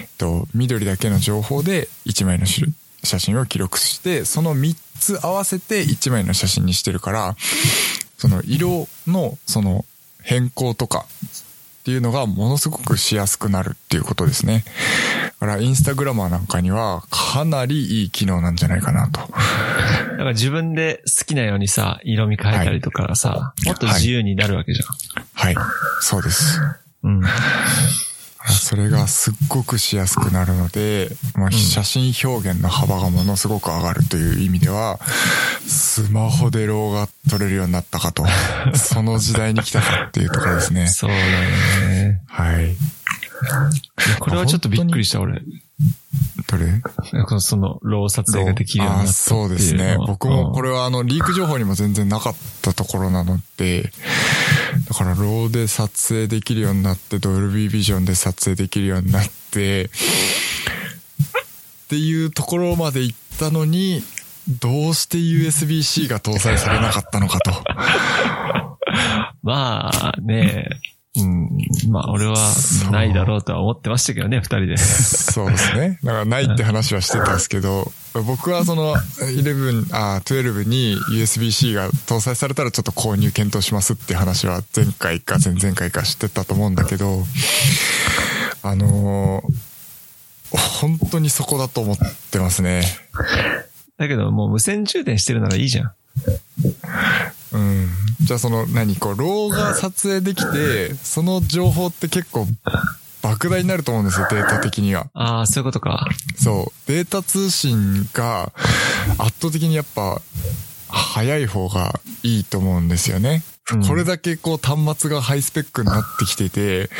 えっと、緑だけの情報で1枚の写真を記録して、その3つ合わせて1枚の写真にしてるから、その色のその変更とかっていうのがものすごくしやすくなるっていうことですね。だからインスタグラマーなんかにはかなりいい機能なんじゃないかなと。だから自分で好きなようにさ、色味変えたりとかさ、はい、もっと自由になるわけじゃん。はい、はい、そうです。うん。それがすっごくしやすくなるので、まあ、写真表現の幅がものすごく上がるという意味では、スマホでローが撮れるようになったかと、その時代に来たかっていうところですね。<laughs> そうだね。はい。<laughs> これはちょっとびっくりした、俺。どれその、ロー撮影ができるようになったあそうですね。僕もこれはあの、リーク情報にも全然なかったところなので、だからローで撮影できるようになって、ドルビービジョンで撮影できるようになって、っていうところまで行ったのに、どうして USB-C が搭載されなかったのかと。<laughs> まあね、うん。まあ、俺はないだろうとは思ってましたけどね、二人で。そうですね。だからないって話はしてたんですけど、僕はその11、あ、12に USB-C が搭載されたらちょっと購入検討しますって話は前回か前々回かしてたと思うんだけど、あのー、本当にそこだと思ってますね。だけどもう無線充電してるならいいじゃん。うん。じゃあその何こう、ローが撮影できて、その情報って結構莫大になると思うんですよ、データ的には。ああ、そういうことか。そう。データ通信が圧倒的にやっぱ早い方がいいと思うんですよね。うん、これだけこう端末がハイスペックになってきてて、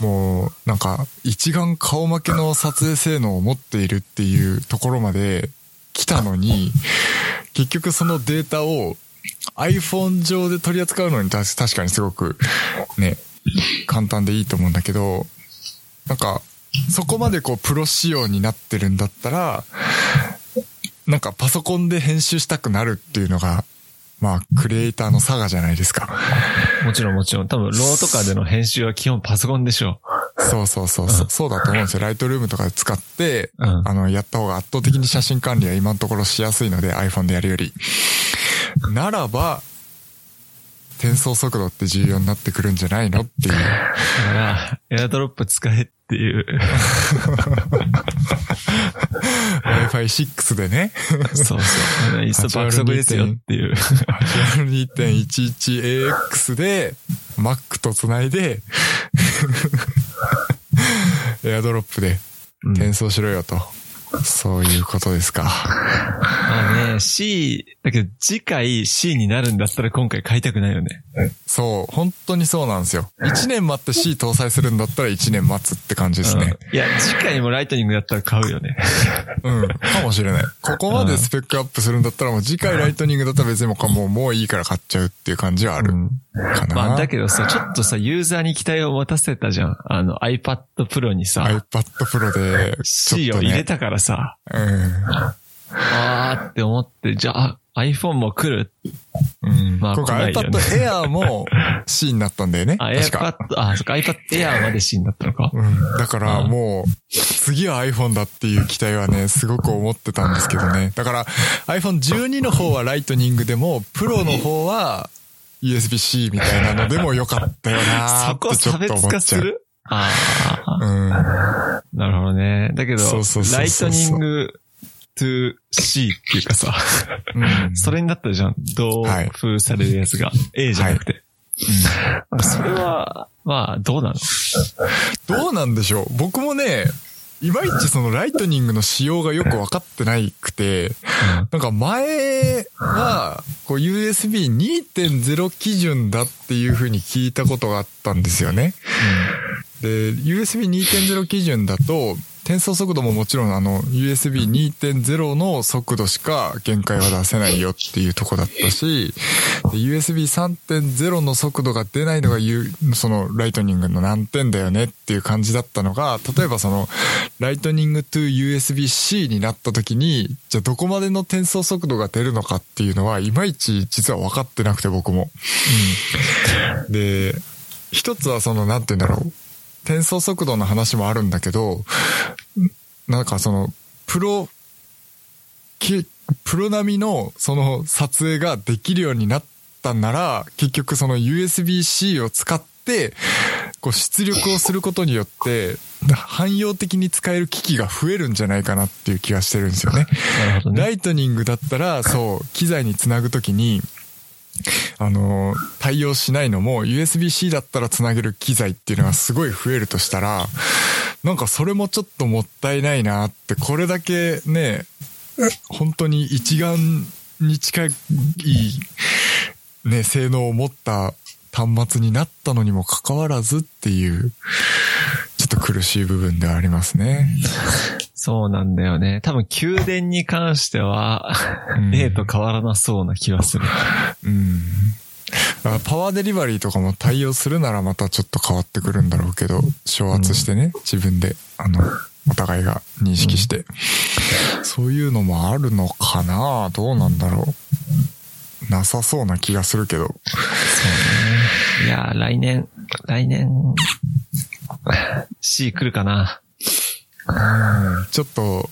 もうなんか一眼顔負けの撮影性能を持っているっていうところまで来たのに、結局そのデータを iPhone 上で取り扱うのに確かにすごくね、簡単でいいと思うんだけど、なんか、そこまでこうプロ仕様になってるんだったら、なんかパソコンで編集したくなるっていうのが、まあ、クリエイターの差がじゃないですか。もちろんもちろん。多分、ローとかでの編集は基本パソコンでしょう。そうそうそうそう。そうだと思うんですよ。ライトルームとかで使って、うん、あの、やった方が圧倒的に写真管理は今のところしやすいので、iPhone でやるより。ならば、転送速度って重要になってくるんじゃないのっていう。だから、エアドロップ使えっていう。Wi-Fi6 でね。そうそう。いっそ爆速ですよっていう。82.11AX で、Mac と繋いで、<laughs> エアドロップで転送しろよと。そういうことですか。まあね、C、だけど次回 C になるんだったら今回買いたくないよね。そう、本当にそうなんですよ。1年待って C 搭載するんだったら1年待つって感じですね。うん、いや、次回もライトニングだったら買うよね。うん、かもしれない。ここまでスペックアップするんだったらもう次回ライトニングだったら別にもうもういいから買っちゃうっていう感じはある。うんかな。まあ、だけどさ、ちょっとさ、ユーザーに期待を持たせたじゃん。あの iPad Pro にさ。iPad Pro で、C を入れたからさ。うん。あーって思って、じゃあ iPhone も来るうん。まあ、今回 iPad Air も C になったんだよね。あ、iPad、あ、そっか、iPad Air まで C になったのか。うん。だからもう、次は iPhone だっていう期待はね、すごく思ってたんですけどね。だから iPhone 12の方はライトニングでも、プロの方は USB-C みたいなのでもよかったよなってちょっと思っちゃう。ああ。うん。なるほどね。だけど、そうそうそうライトニング to C っていうかさ、うん、それになったじゃん。同封されるやつが。A じゃなくて。なんかそれは、まあ、どうなの？どうなんでしょう僕もね、いまいちそのライトニングの仕様がよく分かってないくて、なんか前は、こう USB2.0 基準だっていう風に聞いたことがあったんですよね。で、USB2.0 基準だと、転送速度ももちろんあの USB2.0 の速度しか限界は出せないよっていうとこだったし、USB3.0 の速度が出ないのがそのライトニングの難点だよねっていう感じだったのが、例えばそのライトニング to USB-C になった時に、じゃあどこまでの転送速度が出るのかっていうのは、いまいち実は分かってなくて僕も。うん、で、一つはその、なんて言うんだろう。転送速度の話もあるんだけど、なんかその、プロ、プロ並みのその撮影ができるようになったんなら、結局その USB-C を使って、こう出力をすることによって、汎用的に使える機器が増えるんじゃないかなっていう気がしてるんですよね。ね。ライトニングだったら、そう、機材につなぐときに、あの、対応しないのも USB-C だったらつなげる機材っていうのがすごい増えるとしたら、なんかそれもちょっともったいないなって、これだけね、本当に一眼に近い、ね、性能を持った端末になったのにもかかわらずっていう、ちょっと苦しい部分ではありますね。そうなんだよね。多分宮殿に関しては、<laughs> 例と変わらなそうな気はする。<laughs> うん。パワーデリバリーとかも対応するならまたちょっと変わってくるんだろうけど、昇圧してね、うん、自分で、あの、お互いが認識して、うん、そういうのもあるのかな？どうなんだろう。なさそうな気がするけど。そうね。いや、来年、来年、<laughs> C 来るかな。うん、ちょっと、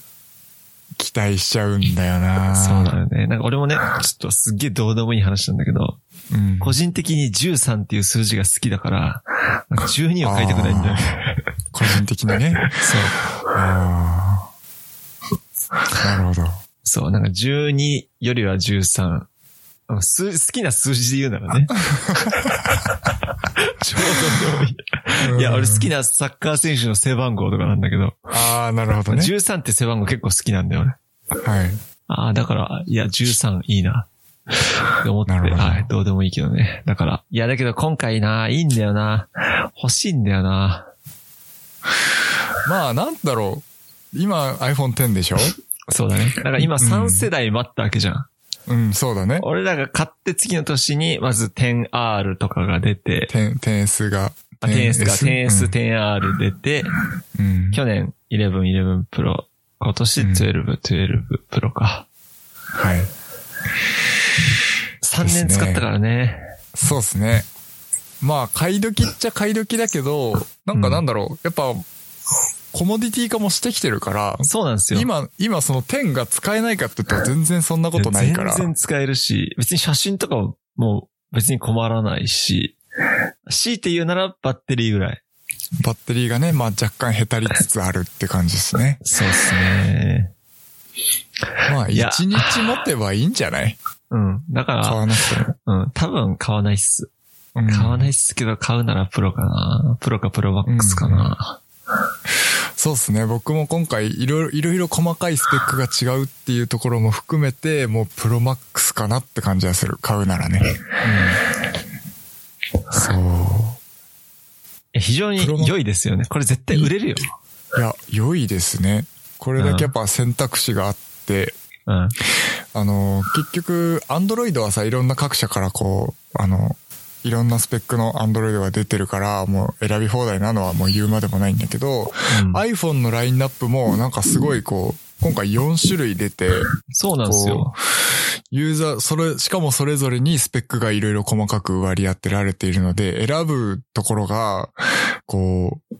期待しちゃうんだよなそうだよね。なんか俺もね、<sighs> ちょっとすっげえどうでもいい話なんだけど、うん、個人的に13っていう数字が好きだから、なんか12を書いてくないんだよね。個人的にね。<laughs> そう。あなるほど。そう、なんか12よりは13。数好きな数字で言うならね。ちょうどいい。いや、俺好きなサッカー選手の背番号とかなんだけど。ああ、なるほどね。13って背番号結構好きなんだよね。はい。ああ、だから、いや、13いいな。って思って、はい、どうでもいいけどね。だから、いや、だけど今回な、いいんだよな。欲しいんだよな。まあ、なんだろう。今 iPhone X でしょ？<laughs> そうだね。だから今3世代待ったわけじゃん。うん、そうだね。俺らが買って次の年に、まず 10R とかが出て。10、10S が。10S が、10S、10R 出て、うん、去年11、11 Pro、今年12、12 Pro か。はい。3年使ったからね。そうっすね。まあ、買い時っちゃ買い時だけど、なんかなんだろう、うん、やっぱ、コモディティ化もしてきてるから、そうなんですよ。今、今その10が使えないかって言ったら全然そんなことないから。全然使えるし、別に写真とかも別に困らないし、強いて言うならバッテリーぐらい。バッテリーがね、まあ若干へたりつつあるって感じですね。そうですね。まあ一日持てばいいんじゃない？うん。だから、買わなくても。うん。多分買わないっす。買わないっすけど、買うならプロかな。プロかプロマックスかな。うん、そうっすね。僕も今回いろいろ、いろいろ細かいスペックが違うっていうところも含めて、もうプロマックスかなって感じがする。買うならね。うん。そう。非常に良いですよね。これ絶対売れるよ。いや、良いですね。これだけやっぱ選択肢があって、うん、あの、結局、アンドロイドはさ、いろんな各社からこう、あの、いろんなスペックのアンドロイドが出てるから、もう選び放題なのはもう言うまでもないんだけど、うん、iPhone のラインナップもなんかすごいこう、今回4種類出て、そうなんですよ。ユーザー、それ、しかもそれぞれにスペックがいろいろ細かく割り当てられているので、選ぶところが、こう、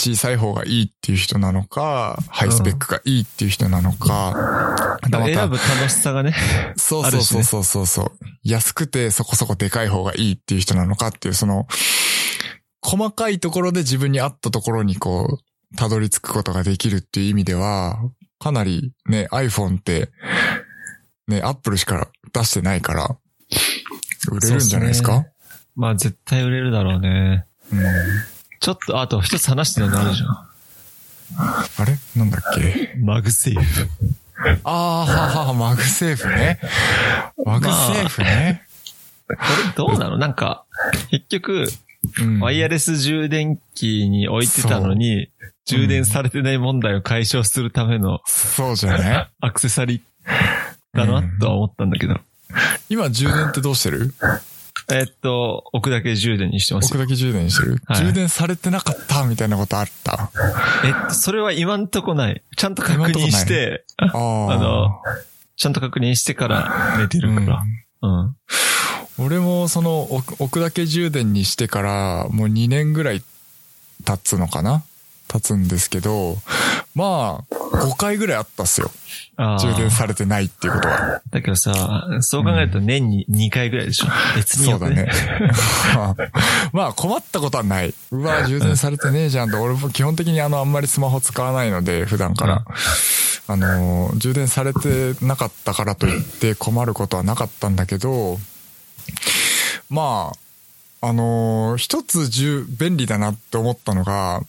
小さい方がいいっていう人なのか、ハイスペックがいいっていう人なのか、うん、選ぶ楽しさがね。そうそうそうそうそうそう、安くてそこそこでかい方がいいっていう人なのかっていう、その、細かいところで自分に合ったところにこう、たどり着くことができるっていう意味では、かなりね、iPhone って、ね、Apple しか出してないから、売れるんじゃないですか？まあ絶対売れるだろうね。うん。ちょっと、あと一つ話してるのあるじゃん。あれ？なんだっけ？ MagSafe。ああ、はは、 MagSafeね。 MagSafeね。これどうなの？なんか、結局、うんワイヤレス充電器に置いてたのに、充電されてない問題を解消するためのそうじゃない <laughs> アクセサリーだなとは思ったんだけど。今充電ってどうしてる？えっと、置くだけ充電にしてますよ。置くだけ充電にしてる、はい充電されてなかった？みたいなことあった？えっと、それは今んとこない。ちゃんと確認して、<laughs> あの、ちゃんと確認してから寝てるから。うん。俺もその置く置くだけ充電にしてからもう2年ぐらい経つのかな？経つんですけど、まあ、5回ぐらいあったっすよ。充電されてないっていうことは。だけどさ、そう考えると年に2回ぐらいでしょ。別によくそうだね。<laughs> まあ困ったことはない。うわ、充電されてねえじゃんと。俺も基本的にあの、あんまりスマホ使わないので、普段から。あの、充電されてなかったからといって困ることはなかったんだけど、まあ、あの、一つ充、便利だなって思ったのが、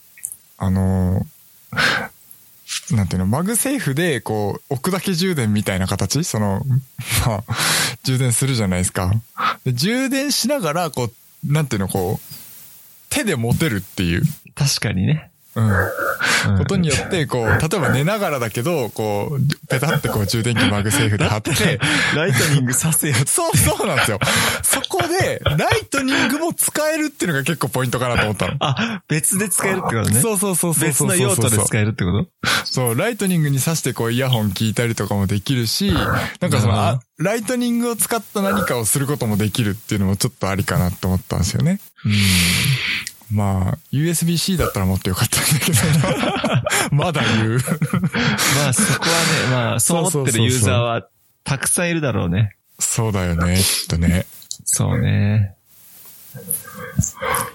あの、<laughs> なんていうの、 MagSafe で、こう、置くだけ充電みたいな形？その、<laughs> まあ、充電するじゃないですか。で充電しながら、こう、なんていうの、こう、手で持てるっていう、確かにね。うん、うんことによって、こう、例えば寝ながらだけど、こう、ペタってこう充電器 MagSafe で貼って、<laughs> Lightning 挿せるよ。そうそうなんですよ。そこで、 Lightning も使えるっていうのが結構ポイントかなと思ったの。あ、別で使えるってことね。そうそうそうそう別そうそう。の用途で使えるってこと？そう、 Lightning に挿してこうイヤホン聞いたりとかもできるし、なんかその、あ Lightning を使った何かをすることもできるっていうのもちょっとありかなと思ったんですよね。まあ、USB-C だったらもっとよかったんだけど、<laughs> まだ言う。まあそこはね、まあ <laughs> そう思ってるユーザーはたくさんいるだろうね。そうだよね、きっとね。そうね。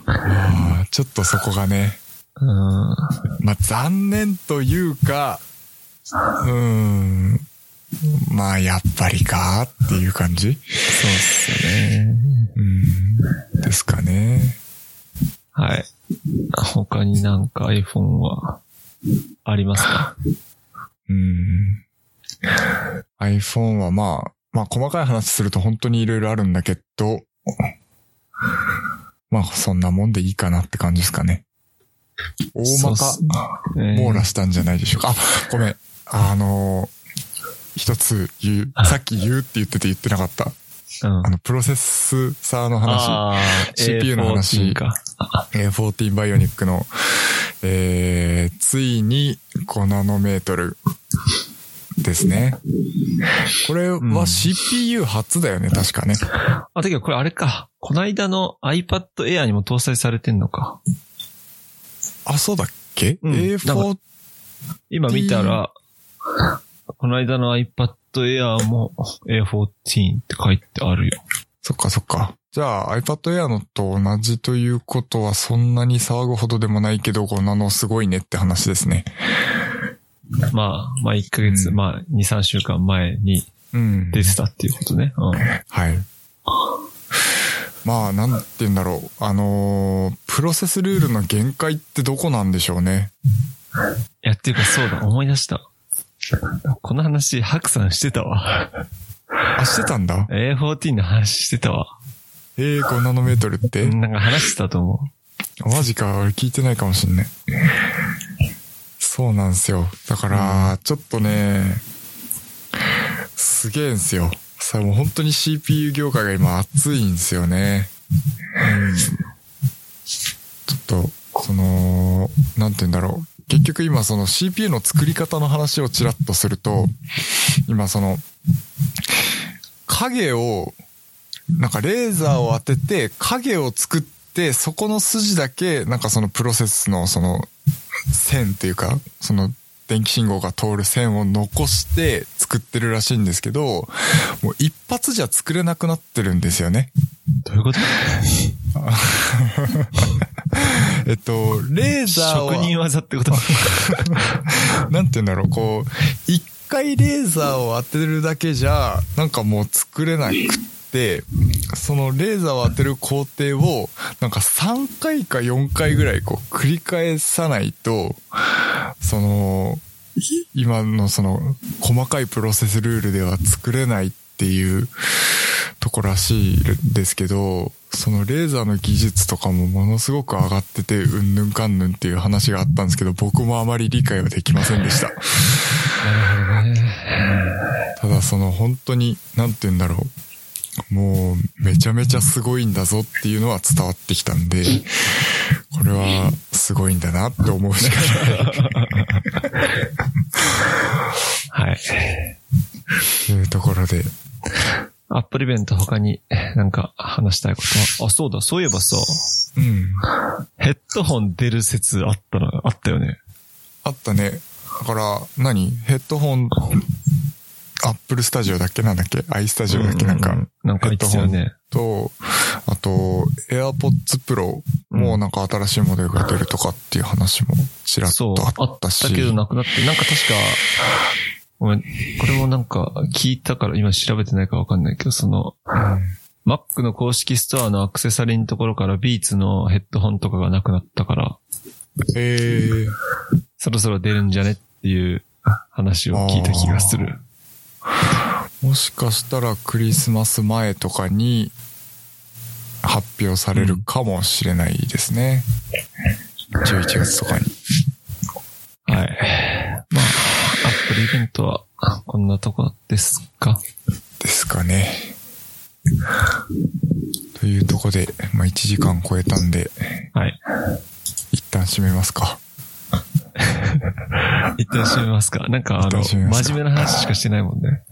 まあちょっとそこがね、うん。まあ残念というか、うーん、まあやっぱりかっていう感じそうっすよね。うん、ですかね。はい。他になんか iPhone はありますか？うん。iPhone はまあ、まあ細かい話すると本当に色々あるんだけど、まあそんなもんでいいかなって感じですかね。大まか網羅したんじゃないでしょうか。あ、ごめん。あのー一つ言う、さっき言うって言ってて言ってなかった。うんあの、プロセッサーの話。CPU の話 A14 か。A14 バイオニックの、えー、ついに5ナノメートルですね。これんは CPU 初だよね、確かね。あ、だけどこれあれか。こないだの iPad Air にも搭載されてんのか。あ、そうだっけ、うん ?A4、今見たら、この間の iPad Air も A14 って書いてあるよ。そっかそっか。じゃあ iPad Air のと同じということはそんなに騒ぐほどでもないけど、5ナノすごいねって話ですね。まあ、まあ1ヶ月、うんまあ2、3週間前にうん。出てたっていうことね。うん。はい。まあ、なんて言うんだろう。あのープロセスルールの限界ってどこなんでしょうね。いや、っていうかそうだ、思い出した。この話、ハクさんしてたわ。あ、してたんだ？A14 の話してたわ。ええー、5ナノメートルって？なんか話してたと思マジか、俺聞いてないかもしんない。そうなんですよ。だから、ちょっとね、すげえんすよ。さ、もう本当に CPU 業界が今熱いんですよね。うん。ちょっと、その、なんて言うんだろう。結局今その CPU の作り方の話をちらっとすると、今その、影を、なんかレーザーを当てて影を作って、そこの筋だけ、なんかそのプロセスのその線っていうか、その電気信号が通る線を残して作ってるらしいんですけど、もう一発じゃ作れなくなってるんですよね。う。どういうこと？<laughs> えっと、レーザーを。職人技ってこと？<laughs> なんて言うんだろう、こう、一回レーザーを当てるだけじゃ、なんかもう作れなくそのレーザーを当てる工程を、なんか3回か4回ぐらいこう繰り返さないと、その、今のその細かいプロセスルールでは作れないっていうとこらしいですけど、そのレーザーの技術とかもものすごく上がってて、うんぬんかんぬんっていう話があったんですけど、僕もあまり理解はできませんでした。<laughs> なるほどね。ただその本当に、なんて言うんだろう。もうめちゃめちゃすごいんだぞっていうのは伝わってきたんで、これはすごいんだなって思うしかない。<laughs> はい。というところで、アップルイベント他になんか話したいこと？は。あ、そうだ、そういえばさ、うん。ヘッドホン出る説あったの、あったよね。あったね。だから何、ヘッドホン、アップルスタジオだっけ？なんだっけ？アイスタジオだっけ、なんか。なんか言ってたよね。と、あと、AirPods Pro もなんか新しいモデルが出るとかっていう話もちらっとああったし。ったけどなくなって、なんか確か、ごめん、これもなんか聞いたから今調べてないかわかんないけど、その、Mac の公式ストアのアクセサリーのところからビーツのヘッドホンとかがなくなったから、えー、そろそろ出るんじゃねっていう話を聞いた気がする。もしかしたらクリスマス前とかに発表されるかもしれないですね。11月とかに。はい。まあ、アップルイベントはこんなとこですか？ですかね。というとこで、まあ、1時間超えたんで、はい。一旦締めますか。一旦締めますか。なんかあの、真面目な話しかしてないもんね。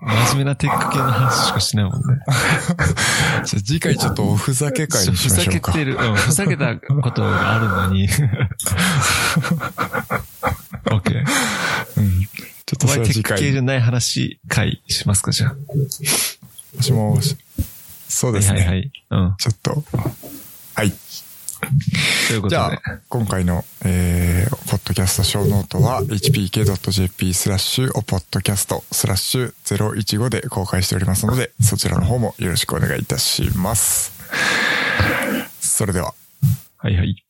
真面目なテック系の話しかしてないもんね。<laughs> じゃあ次回ちょっとおふざけ会にしふざましょうか。けてる、うん、ふざけたことがあるのに。<laughs> オッケー。うん。ちょっとそれは次回。ック系じゃない話会しますか、じゃあ。もしもし。そうですね。はいはいはい。うん。ちょっと。はい。ということで。じゃあ、今回の、えー、ポッドキャストショーノートは hpk.jp スラッシュおポッドキャストスラッシュ015で公開しておりますので、そちらの方もよろしくお願いいたします。それでは。はいはい。